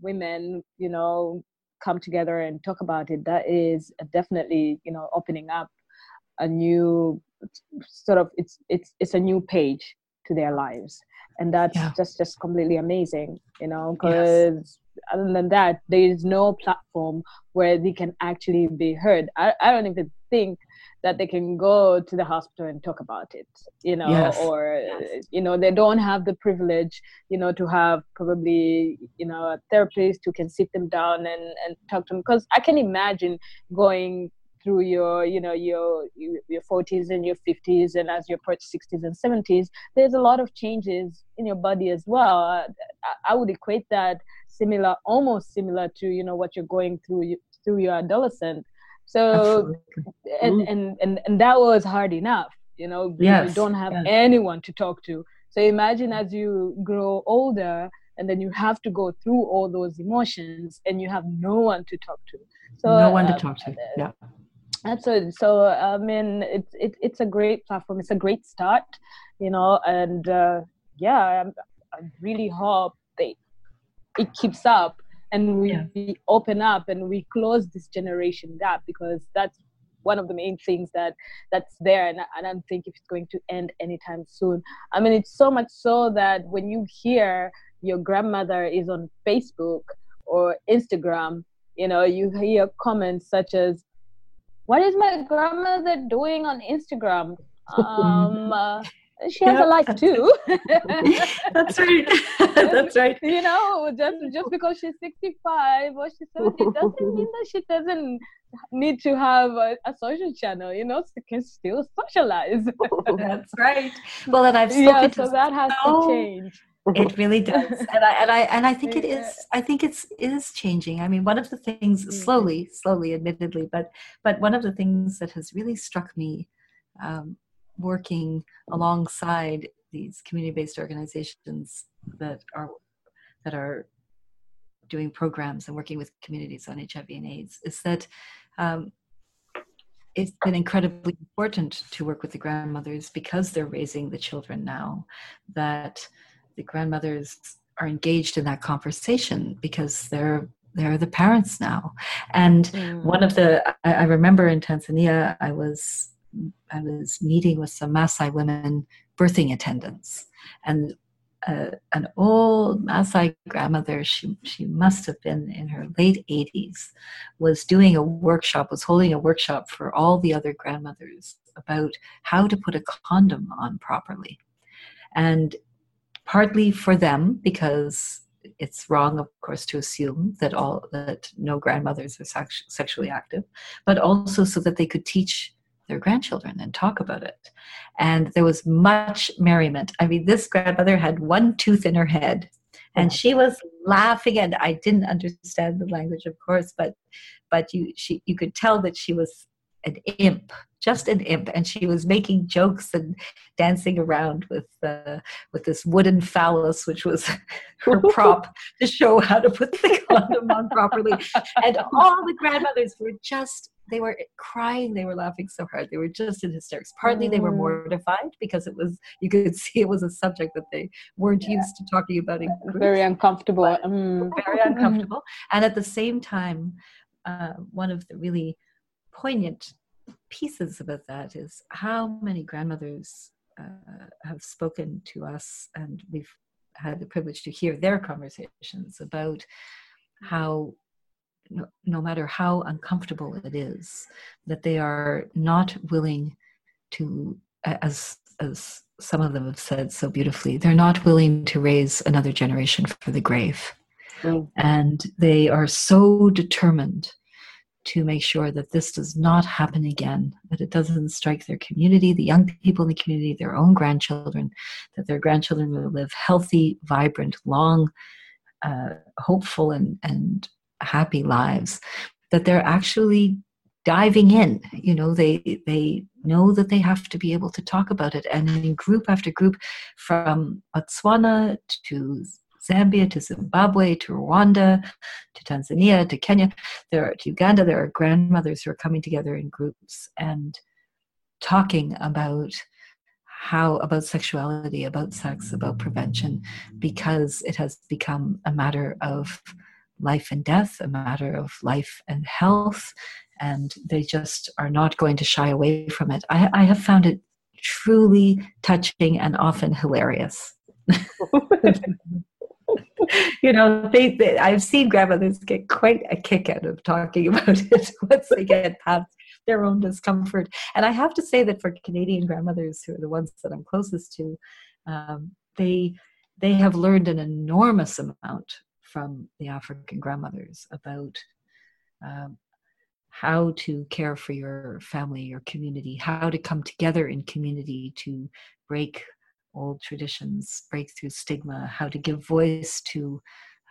women you know come together and talk about it that is definitely you know opening up a new sort of it's it's it's a new page to their lives and that's yeah. just just completely amazing you know because yes. other than that there is no platform where they can actually be heard i, I don't even think that they can go to the hospital and talk about it you know yes. or yes. you know they don't have the privilege you know to have probably you know a therapist who can sit them down and and talk to them because i can imagine going through your you know your your 40s and your 50s and as you approach 60s and 70s there's a lot of changes in your body as well i, I would equate that similar almost similar to you know what you're going through through your adolescent so and, and and and that was hard enough you know yes. you don't have yes. anyone to talk to. So imagine as you grow older and then you have to go through all those emotions and you have no one to talk to. So no one to um, talk to yeah. that's it so i mean it's it, it's a great platform. It's a great start you know and uh, yeah I, I really hope they it keeps up and we, yeah. we open up and we close this generation gap because that's one of the main things that that's there. And I, don't think if it's going to end anytime soon. I mean it's so much so that when you hear your grandmother is on facebook or instagram you know you hear comments such as what is my grandmother doing on instagram? Um, uh, she has a life too. That's right. That's right. You know, just just because she's 65 or she's 70 doesn't mean that she doesn't need to have a, a social channel. You know, she can still socialize. That's right. Well, and I've yeah, so that has to change. It really does, and I and I and I think it is. I think it's is changing. I mean, one of the things mm-hmm. slowly, slowly, admittedly, but but one of the things that has really struck me um, working alongside these community-based organizations that are that are doing programs and working with communities on HIV and AIDS is that um, it's been incredibly important to work with the grandmothers because they're raising the children now. That the grandmothers are engaged in that conversation because they're they're the parents now. And mm. one of the I, I remember in Tanzania, I was I was meeting with some Maasai women birthing attendants, and uh, an old Maasai grandmother, she, she must have been in her late 80s, was doing a workshop, was holding a workshop for all the other grandmothers about how to put a condom on properly. And partly for them, because it's wrong, of course, to assume that all that no grandmothers are sex- sexually active, but also so that they could teach their grandchildren and talk about it. And there was much merriment. I mean, this grandmother had one tooth in her head and she was laughing and i didn't understand the language of course but but you she you could tell that she was an imp just an imp and she was making jokes and dancing around with uh, with this wooden phallus which was her prop to show how to put the condom on properly and all the grandmothers were just they were crying they were laughing so hard they were just in hysterics partly they were mm. mortified because it was you could see it was a subject that they weren't yeah. used to talking about in groups, very uncomfortable mm. very uncomfortable and at the same time uh, one of the really poignant pieces about that is how many grandmothers uh, have spoken to us, and we've had the privilege to hear their conversations about how no, no, matter how uncomfortable it is, that they are not willing to, as as some of them have said so beautifully, they're not willing to raise another generation for the grave, mm. and they are so determined to make sure that this does not happen again, that it doesn't strike their community, the young people in the community, their own grandchildren, that their grandchildren will live healthy, vibrant, long, uh, hopeful, and, and happy lives, that they're actually diving in. You know they they know that they have to be able to talk about it. And in group after group from botswana to Zambia to Zimbabwe to Rwanda to Tanzania to Kenya, there are, to Uganda. There are grandmothers who are coming together in groups and talking about how about sexuality, about sex, about prevention, because it has become a matter of life and death, a matter of life and health, and they just are not going to shy away from it. I, I have found it truly touching and often hilarious. you know, they, they, I've seen grandmothers get quite a kick out of talking about it once they get past their own discomfort. And I have to say that for Canadian grandmothers, who are the ones that I'm closest to, um, they they have learned an enormous amount from the African grandmothers about um, how to care for your family, your community, how to come together in community to break old traditions, break through stigma, how to give voice to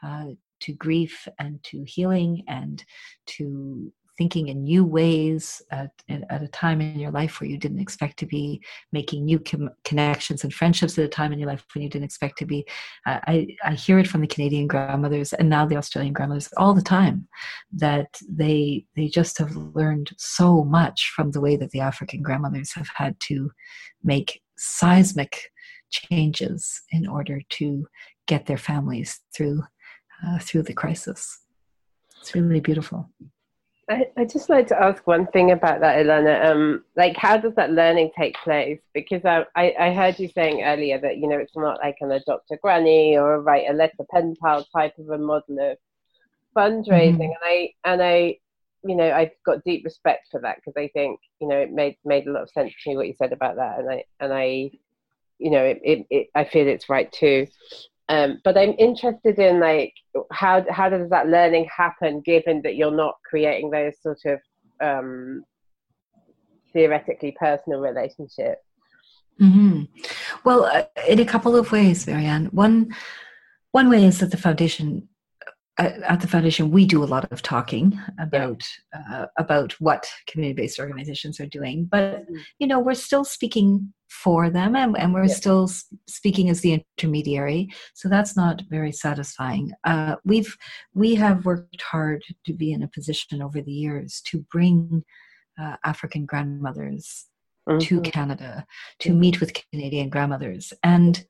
uh, to grief and to healing and to thinking in new ways at, at a time in your life where you didn't expect to be making new com- connections and friendships at a time in your life when you didn't expect to be. I, I hear it from the canadian grandmothers and now the australian grandmothers all the time that they they just have learned so much from the way that the african grandmothers have had to make seismic changes in order to get their families through uh, through the crisis. It's really beautiful. I, I just like to ask one thing about that, Ilana. Um, like, how does that learning take place? Because I, I, I heard you saying earlier that you know it's not like an adopt a granny or a write a letter pen pal type of a model of fundraising, mm-hmm. and I and I, you know, I've got deep respect for that because I think you know it made made a lot of sense to me what you said about that, and I and I you know, it, it, it, I feel it's right too. Um, but I'm interested in like how how does that learning happen, given that you're not creating those sort of um, theoretically personal relationships. Mm-hmm. Well, uh, in a couple of ways, Marianne. One one way is that the foundation at the foundation we do a lot of talking about yeah. uh, about what community-based organizations are doing but mm-hmm. you know we're still speaking for them and, and we're yeah. still speaking as the intermediary so that's not very satisfying uh, we've we have worked hard to be in a position over the years to bring uh, african grandmothers mm-hmm. to Canada to meet with Canadian grandmothers. And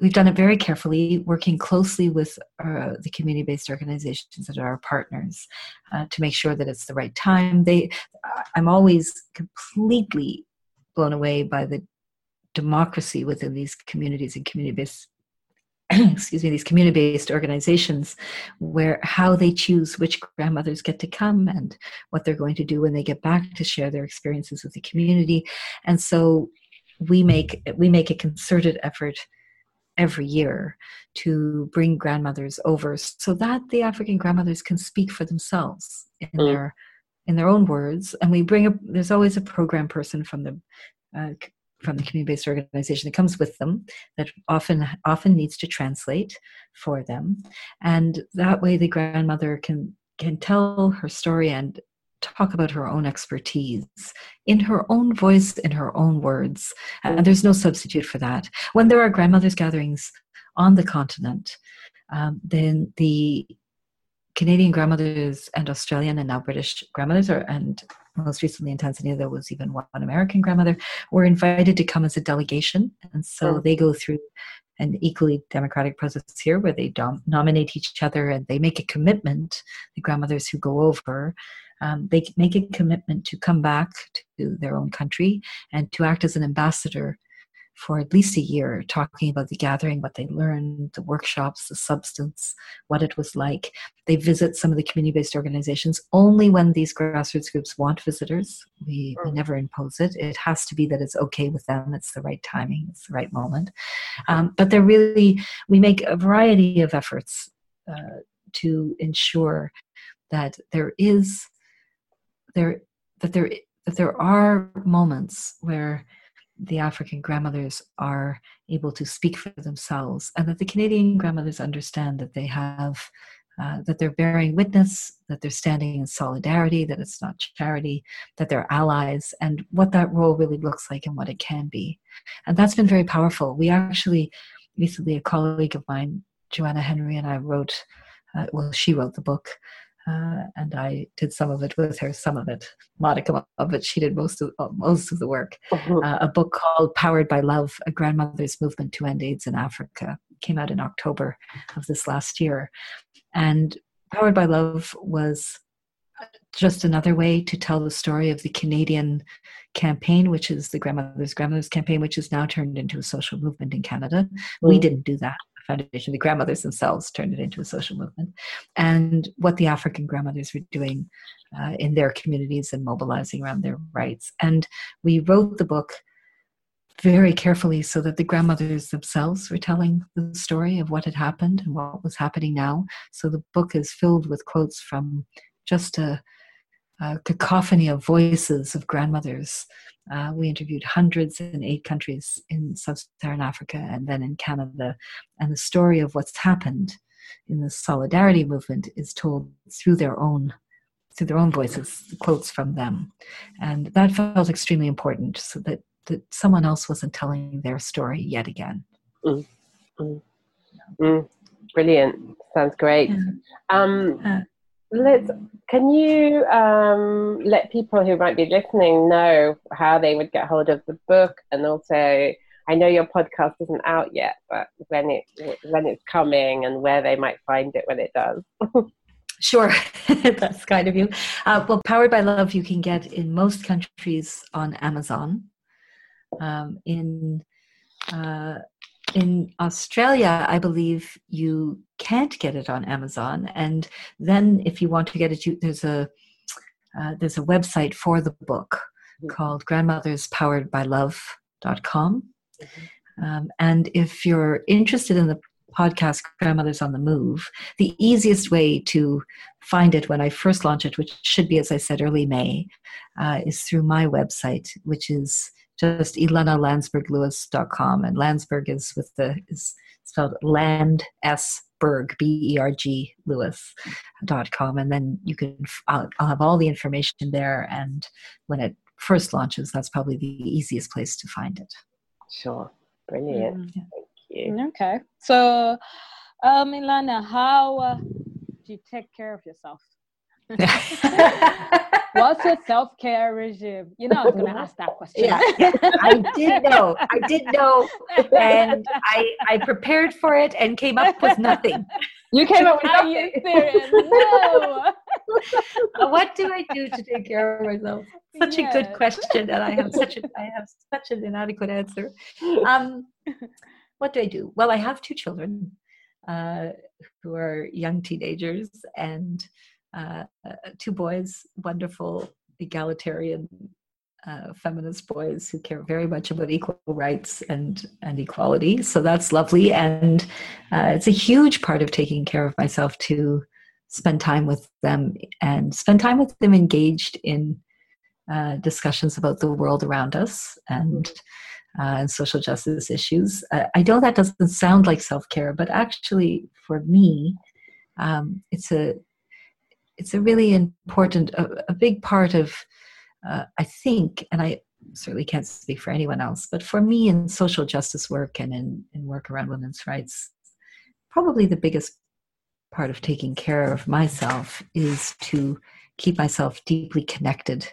we've done it very carefully, working closely with uh, the community based organizations that are our partners uh, to make sure that it's the right time. They, I'm always completely blown away by the democracy within these communities and community based excuse me these community-based organizations where how they choose which grandmothers get to come and what they're going to do when they get back to share their experiences with the community and so we make we make a concerted effort every year to bring grandmothers over so that the African grandmothers can speak for themselves in mm. their in their own words. And we bring a there's always a program person from the uh, from the community-based organization that comes with them that often often needs to translate for them. And that way the grandmother can can tell her story and talk about her own expertise in her own voice in her own words. And there's no substitute for that. When there are grandmothers gatherings on the continent um, then the Canadian grandmothers and Australian and now British grandmothers, are, and most recently in Tanzania, there was even one American grandmother, were invited to come as a delegation. And so mm. they go through an equally democratic process here where they dom- nominate each other and they make a commitment, the grandmothers who go over, um, they make a commitment to come back to their own country and to act as an ambassador for at least a year talking about the gathering, what they learned, the workshops, the substance, what it was like. They visit some of the community based organizations only when these grassroots groups want visitors. We, we, mm. never impose it. It has to be that it's okay with them, it's the right timing, it's the right moment. Um, but they're really, we make a variety of efforts uh, to ensure that there is, there, that there, that there are moments where the African grandmothers are able to speak for themselves, and that the Canadian grandmothers understand that they have, uh, that they're bearing witness, that they're standing in solidarity, that it's not charity, that they're allies, and what that role really looks like and what it can be. And that's been very powerful. We actually, recently, a colleague of mine, Joanna Henry, and I wrote, uh, well, she wrote the book uh, and I did some of it with her, some of it, modicum of it. She did most of most of the work. Mm-hmm. Uh, a book called "Powered by Love: A Grandmother's Movement to End AIDS in Africa" came out in October of this last year, and "Powered by Love" was just another way to tell the story of the Canadian campaign, which is the Grandmother's Grandmother's campaign, which is now turned into a social movement in Canada. Mm-hmm. We didn't do that. Foundation, the grandmothers themselves turned it into a social movement, and what the African grandmothers were doing uh, in their communities and mobilizing around their rights. And we wrote the book very carefully so that the grandmothers themselves were telling the story of what had happened and what was happening now. So the book is filled with quotes from just a, a cacophony of voices of grandmothers uh, we interviewed hundreds in eight countries in sub Saharan Africa and then in Canada. And the story of what's happened in the solidarity movement is told through their own through their own voices, quotes from them. And that felt extremely important so that, that someone else wasn't telling their story yet again. Mm, mm, mm. Brilliant. Sounds great. Yeah. Um, uh, let's can you um, let people who might be listening know how they would get hold of the book and also i know your podcast isn't out yet but when it when it's coming and where they might find it when it does Sure, that's kind of you. Uh, well, Powered by Love, you can get in most countries on Amazon. Um, in uh, in Australia, I believe you can't get it on Amazon, and then if you want to get it, you, there's a uh, there's a website for the book mm-hmm. called grandmotherspoweredbylove.com. Mm-hmm. Um, and if you're interested in the podcast Grandmothers on the Move, the easiest way to find it when I first launch it, which should be, as I said, early May, uh, is through my website, which is just ilanalandsberglewis.com. And Landsberg is with the, is spelled land S Berg, B E R G Lewis.com. And then you can, I'll, I'll have all the information there. And when it first launches, that's probably the easiest place to find it. Sure. Brilliant. Mm. Thank you. Okay. So, um, Ilana, how uh, do you take care of yourself? What's your self care regime? You know, I was going to ask that question. Yeah, yeah, I did know. I did know, and I I prepared for it and came up with nothing. You came up with nothing. Are you serious? No. what do I do to take care of myself? Such yes. a good question, and I have such a I have such an inadequate answer. Um, what do I do? Well, I have two children uh, who are young teenagers, and uh, uh, two boys, wonderful, egalitarian, uh, feminist boys who care very much about equal rights and and equality. So that's lovely, and uh, it's a huge part of taking care of myself to spend time with them and spend time with them engaged in uh, discussions about the world around us and uh, and social justice issues. I know that doesn't sound like self care, but actually, for me, um, it's a it's a really important, a, a big part of, uh, I think, and I certainly can't speak for anyone else, but for me in social justice work and in, in work around women's rights, probably the biggest part of taking care of myself is to keep myself deeply connected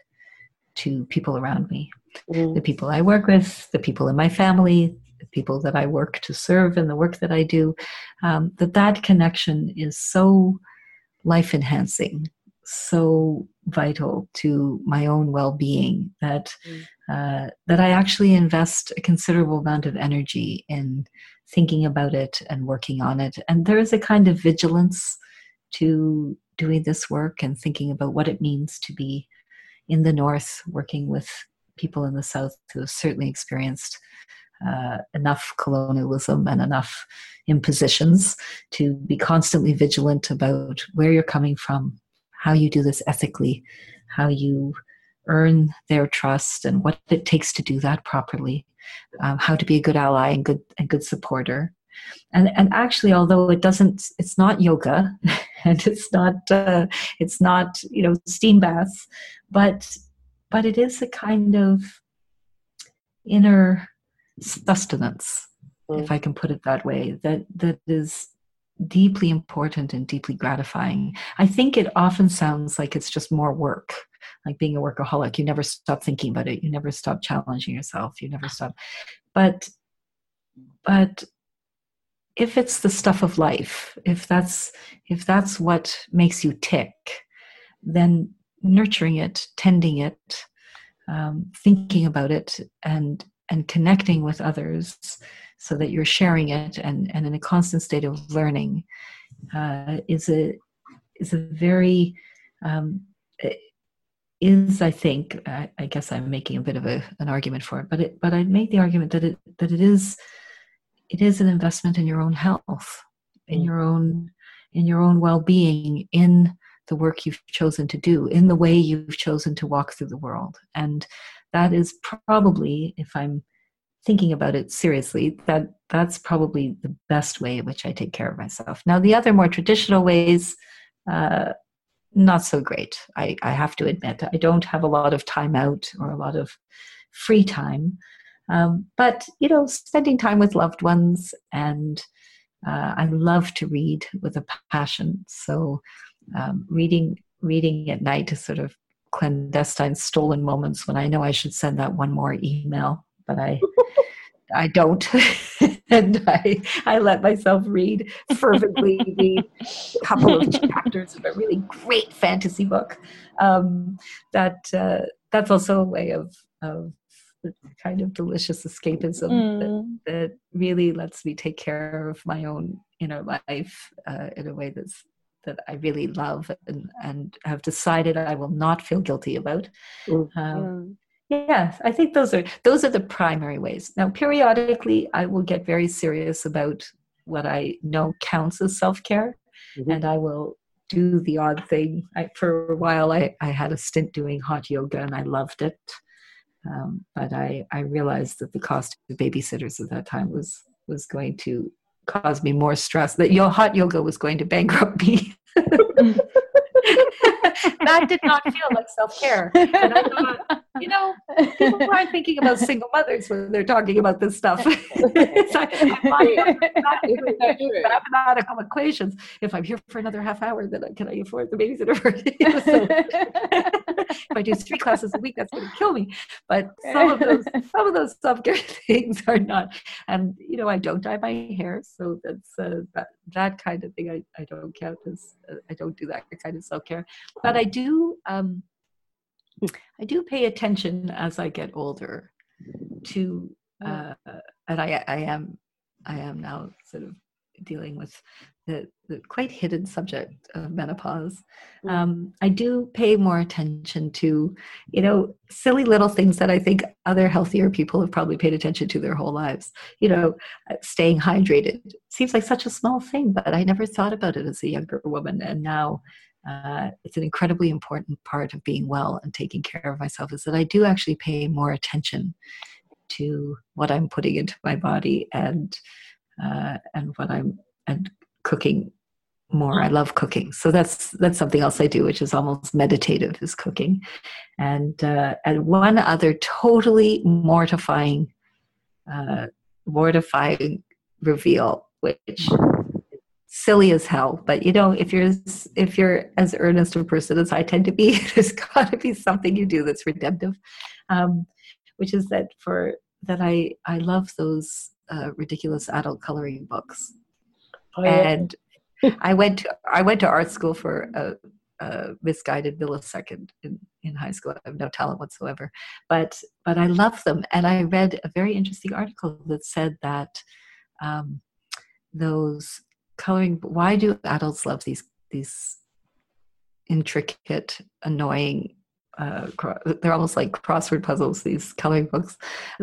to people around me mm. the people I work with, the people in my family, the people that I work to serve and the work that I do, um, that that connection is so life enhancing, so vital to my own well being that mm. uh, that I actually invest a considerable amount of energy in thinking about it and working on it. And there is a kind of vigilance to doing this work and thinking about what it means to be in the north working with people in the South who have certainly experienced uh, enough colonialism and enough impositions to be constantly vigilant about where you're coming from, how you do this ethically, how you earn their trust, and what it takes to do that properly, um, how to be a good ally and good and good supporter. And, and actually, although it doesn't, it's not yoga, and it's not, uh, it's not, you know, steam baths, but but it is a kind of inner sustenance, mm. if I can put it that way, that that is deeply important and deeply gratifying. I think it often sounds like it's just more work, like being a workaholic. You never stop thinking about it. You never stop challenging yourself. You never stop. But but if it's the stuff of life, if that's if that's what makes you tick, then nurturing it, tending it, um, thinking about it, and and connecting with others, so that you're sharing it and and in a constant state of learning, uh, is a is a very um, is I think I, I, guess I'm making a bit of a, an argument for it, but it, but I make the argument that it that it is it is an investment in your own health, in mm. your own in your own well being, in the work you've chosen to do, in the way you've chosen to walk through the world. And that is probably, if I'm thinking about it seriously, that that's probably the best way in which I take care of myself. Now, the other more traditional ways, uh, not so great. I, I have to admit, I don't have a lot of time out or a lot of free time. Um, but you know, spending time with loved ones, and uh, I love to read with a passion. So um, reading reading at night is sort of clandestine stolen moments when I know I should send that one more email, but I I don't. and I I let myself read fervently the couple of chapters of a really great fantasy book. Um, that uh, that's also a way of of kind of delicious escapism mm. that, that, really lets me take care of my own inner life uh, in a way that's that I really love and, and have decided I will not feel guilty about. Mm. Um, yes, I think those are those are the primary ways. Now, periodically, I will get very serious about what I know counts as self care, mm-hmm. and I will do the odd thing. I, for a while, I, I had a stint doing hot yoga, and I loved it. Um, but I, I realized that the cost of babysitters at that time was was going to cause me more stress that your hot yoga was going to bankrupt me that did not feel like self care. And I thought, you know, people aren't thinking about single mothers when they're talking about this stuff. it's like, mathematical equations. If I'm here for another half hour, then can I afford the babysitter? so, if I do three classes a week, that's going to kill me. But some of those, some of those self care things are not. And you know, I don't dye my hair, so that's uh, that that kind of thing. I, I don't count as uh, I don't do that kind of self care. But I do um, I do pay attention as I get older to uh, and I I am I am now sort of dealing with the, the quite hidden subject of menopause. Mm. Um, I do pay more attention to, you know, silly little things that I think other healthier people have probably paid attention to their whole lives. You know, uh, staying hydrated seems like such a small thing, but I never thought about it as a younger woman, and now. Uh, it's an incredibly important part of being well and taking care of myself is that I do actually pay more attention to what I'm putting into my body and uh, and what I'm and cooking more. I love cooking, so that's that's something else I do, which is almost meditative, is cooking. And uh, and one other totally mortifying, uh, mortifying reveal, which silly as hell but you know if you're if you're as earnest a person as i tend to be there's got to be something you do that's redemptive um, which is that for that I I love those uh, ridiculous adult coloring books, oh, yeah. and I went to I went to art school for a, a, misguided millisecond in in high school. I have no talent whatsoever, but but I love them, and I read a very interesting article that said that um, those coloring. Why do adults love these these intricate, annoying uh, they're almost like crossword puzzles these coloring books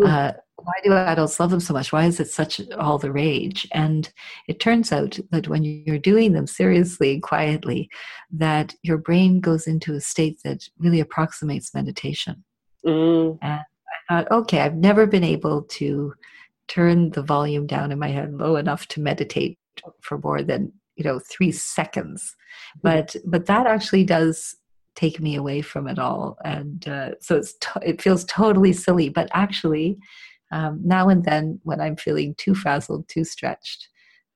uh, why do adults love them so much? Why is it such all the rage? And it turns out that when you're doing them seriously and quietly that your brain goes into a state that really approximates meditation. Mm. and i thought okay i've never been able to turn the volume down in my head low enough to meditate for more than you know three seconds. Mm. but but that actually does take me away from it all. And uh, so it's to- it feels totally silly. But actually um, now and then when i'm feeling too frazzled too stretched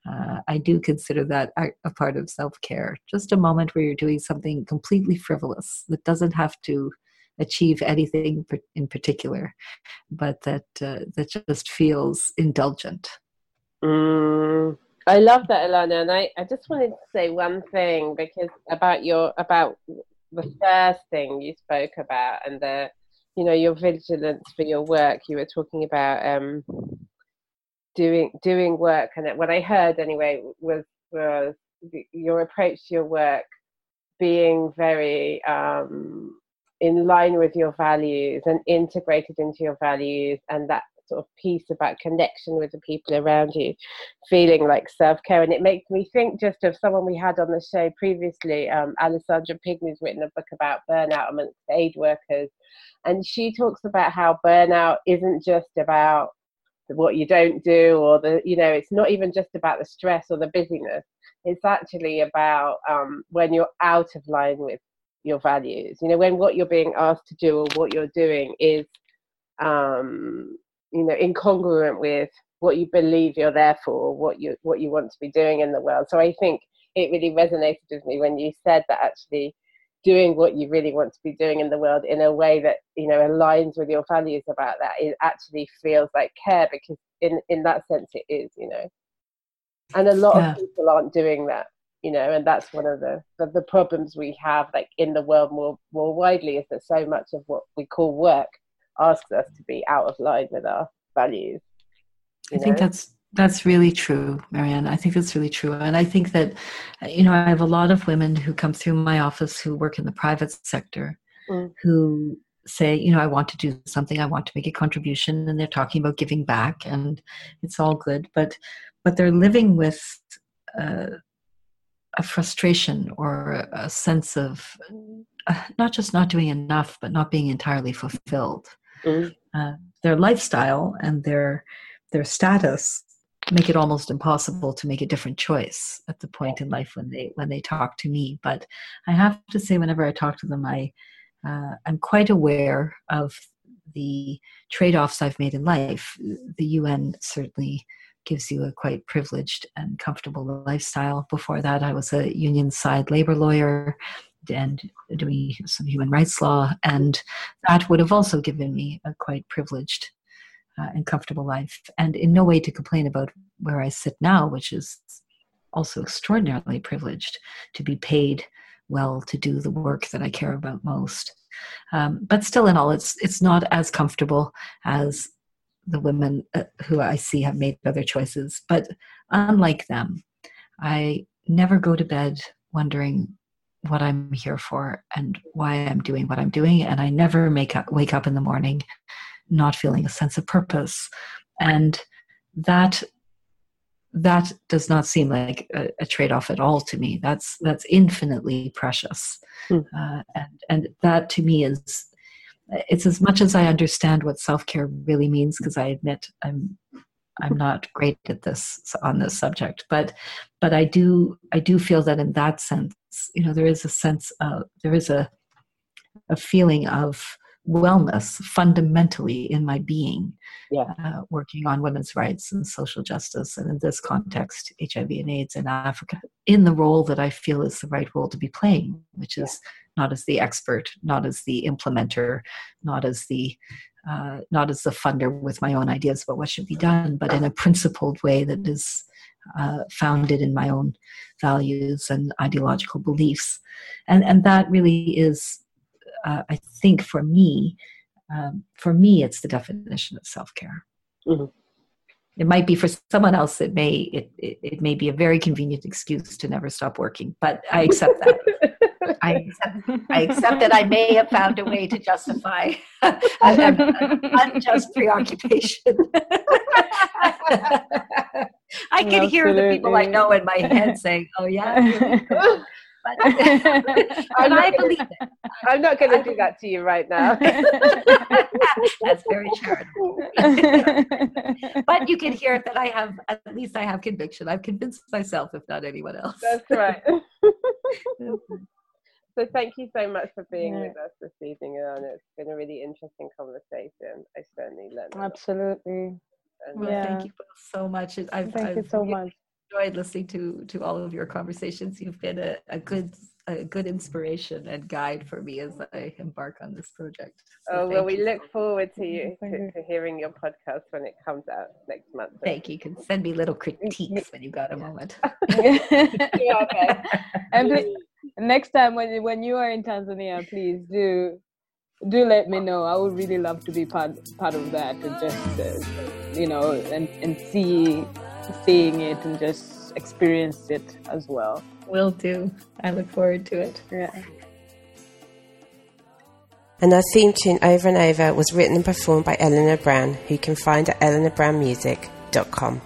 uh, i do consider that a part of self-care just a moment where you're doing something completely frivolous that doesn't have to achieve anything in particular but that uh, that just feels indulgent mm. I love that, Ilana, and I, I just wanted to say one thing because about your about the first thing you spoke about and the you know your vigilance for your work you were talking about um doing doing work and what i heard anyway was was your approach to your work being very um in line with your values and integrated into your values and that sort of piece about connection with the people around you, feeling like self care. And it makes me think just of someone we had on the show previously, um, Alessandra Pigni's written a book about burnout amongst aid workers. And she talks about how burnout isn't just about what you don't do or the you know it's not even just about the stress or the busyness it's actually about um, when you're out of line with your values you know when what you're being asked to do or what you're doing is um, you know incongruent with what you believe you're there for what you what you want to be doing in the world so i think it really resonated with me when you said that actually doing what you really want to be doing in the world in a way that you know aligns with your values about that it actually feels like care because in in that sense it is you know and a lot yeah. of people aren't doing that you know and that's one of the, the, the problems we have like in the world more more widely is that so much of what we call work asks us to be out of line with our values. I know? think that's that's really true, Marianne. I think that's really true. And I think that, you know, I have a lot of women who come through my office who work in the private sector mm. who say, you know, I want to do something, I want to make a contribution, and they're talking about giving back, and it's all good. But but they're living with uh, a frustration or a sense of uh, not just not doing enough, but not being entirely fulfilled. Mm. Uh, their lifestyle and their their status make it almost impossible to make a different choice at the point in life when they when they talk to me. But I have to say, whenever I talk to them, I uh, I'm quite aware of the trade-offs I've made in life. The UN certainly gives you a quite privileged and comfortable lifestyle. Before that, I was a union side labor lawyer and doing some human rights law, and that would have also given me a quite privileged uh, and comfortable life. And in no way to complain about where I sit now, which is also extraordinarily privileged to be paid well to do the work that I care about most. Um, but still, in all, it's it's not as comfortable as the women uh, who I see have made other choices. But unlike them, I never go to bed wondering what I'm here for and why I'm doing what I'm doing. And I never make up, wake up in the morning not feeling a sense of purpose. And that that does not seem like a, a trade-off at all to me. That's that's infinitely precious, mm. uh, and and that to me is it's as much as I understand what self-care really means because I admit I'm I'm not great at this on this subject, but but I do I do feel that in that sense, you know, there is a sense of there is a a feeling of wellness fundamentally in my being, yeah. uh, working on women's rights and social justice, and in this context, HIV and AIDS in Africa, in the role that I feel is the right role to be playing, which is yeah. not as the expert, not as the implementer, not as the uh, not as the funder with my own ideas about what should be done, but in a principled way that is uh, founded in my own values and ideological beliefs, and and that really is uh, I think for me, um, for me, it's the definition of self care. Mm-hmm. It might be for someone else. It may it, it, it may be a very convenient excuse to never stop working, but I accept that. I accept, I accept that I may have found a way to justify an unjust preoccupation. I can Absolutely. hear the people I know in my head saying, "Oh yeah." but, and I believe it. I'm not going to do that to you right now. That's very charitable. but you can hear that I have, at least I have conviction. I've convinced myself, if not anyone else. That's right. Mm-hmm. So thank you so much for being yeah. with us this evening, and it's been a really interesting conversation. I certainly learned. Absolutely. well, yeah. thank you so much. I've, thank I've, you so much enjoyed listening to to all of your conversations. You've been a, a good a good inspiration and guide for me as I embark on this project. So oh well, we look so forward to you to, to, hearing your podcast when it comes out next month. Thank you. You can send me little critiques when you got a moment. yeah, okay. And please, next time when when you are in Tanzania, please do do let me know. I would really love to be part part of that and just uh, you know and and see seeing it and just experience it as well. Will do. I look forward to it. Yeah. And our theme tune Over and Over was written and performed by Eleanor Brown, who you can find at eleanorbrownmusic.com.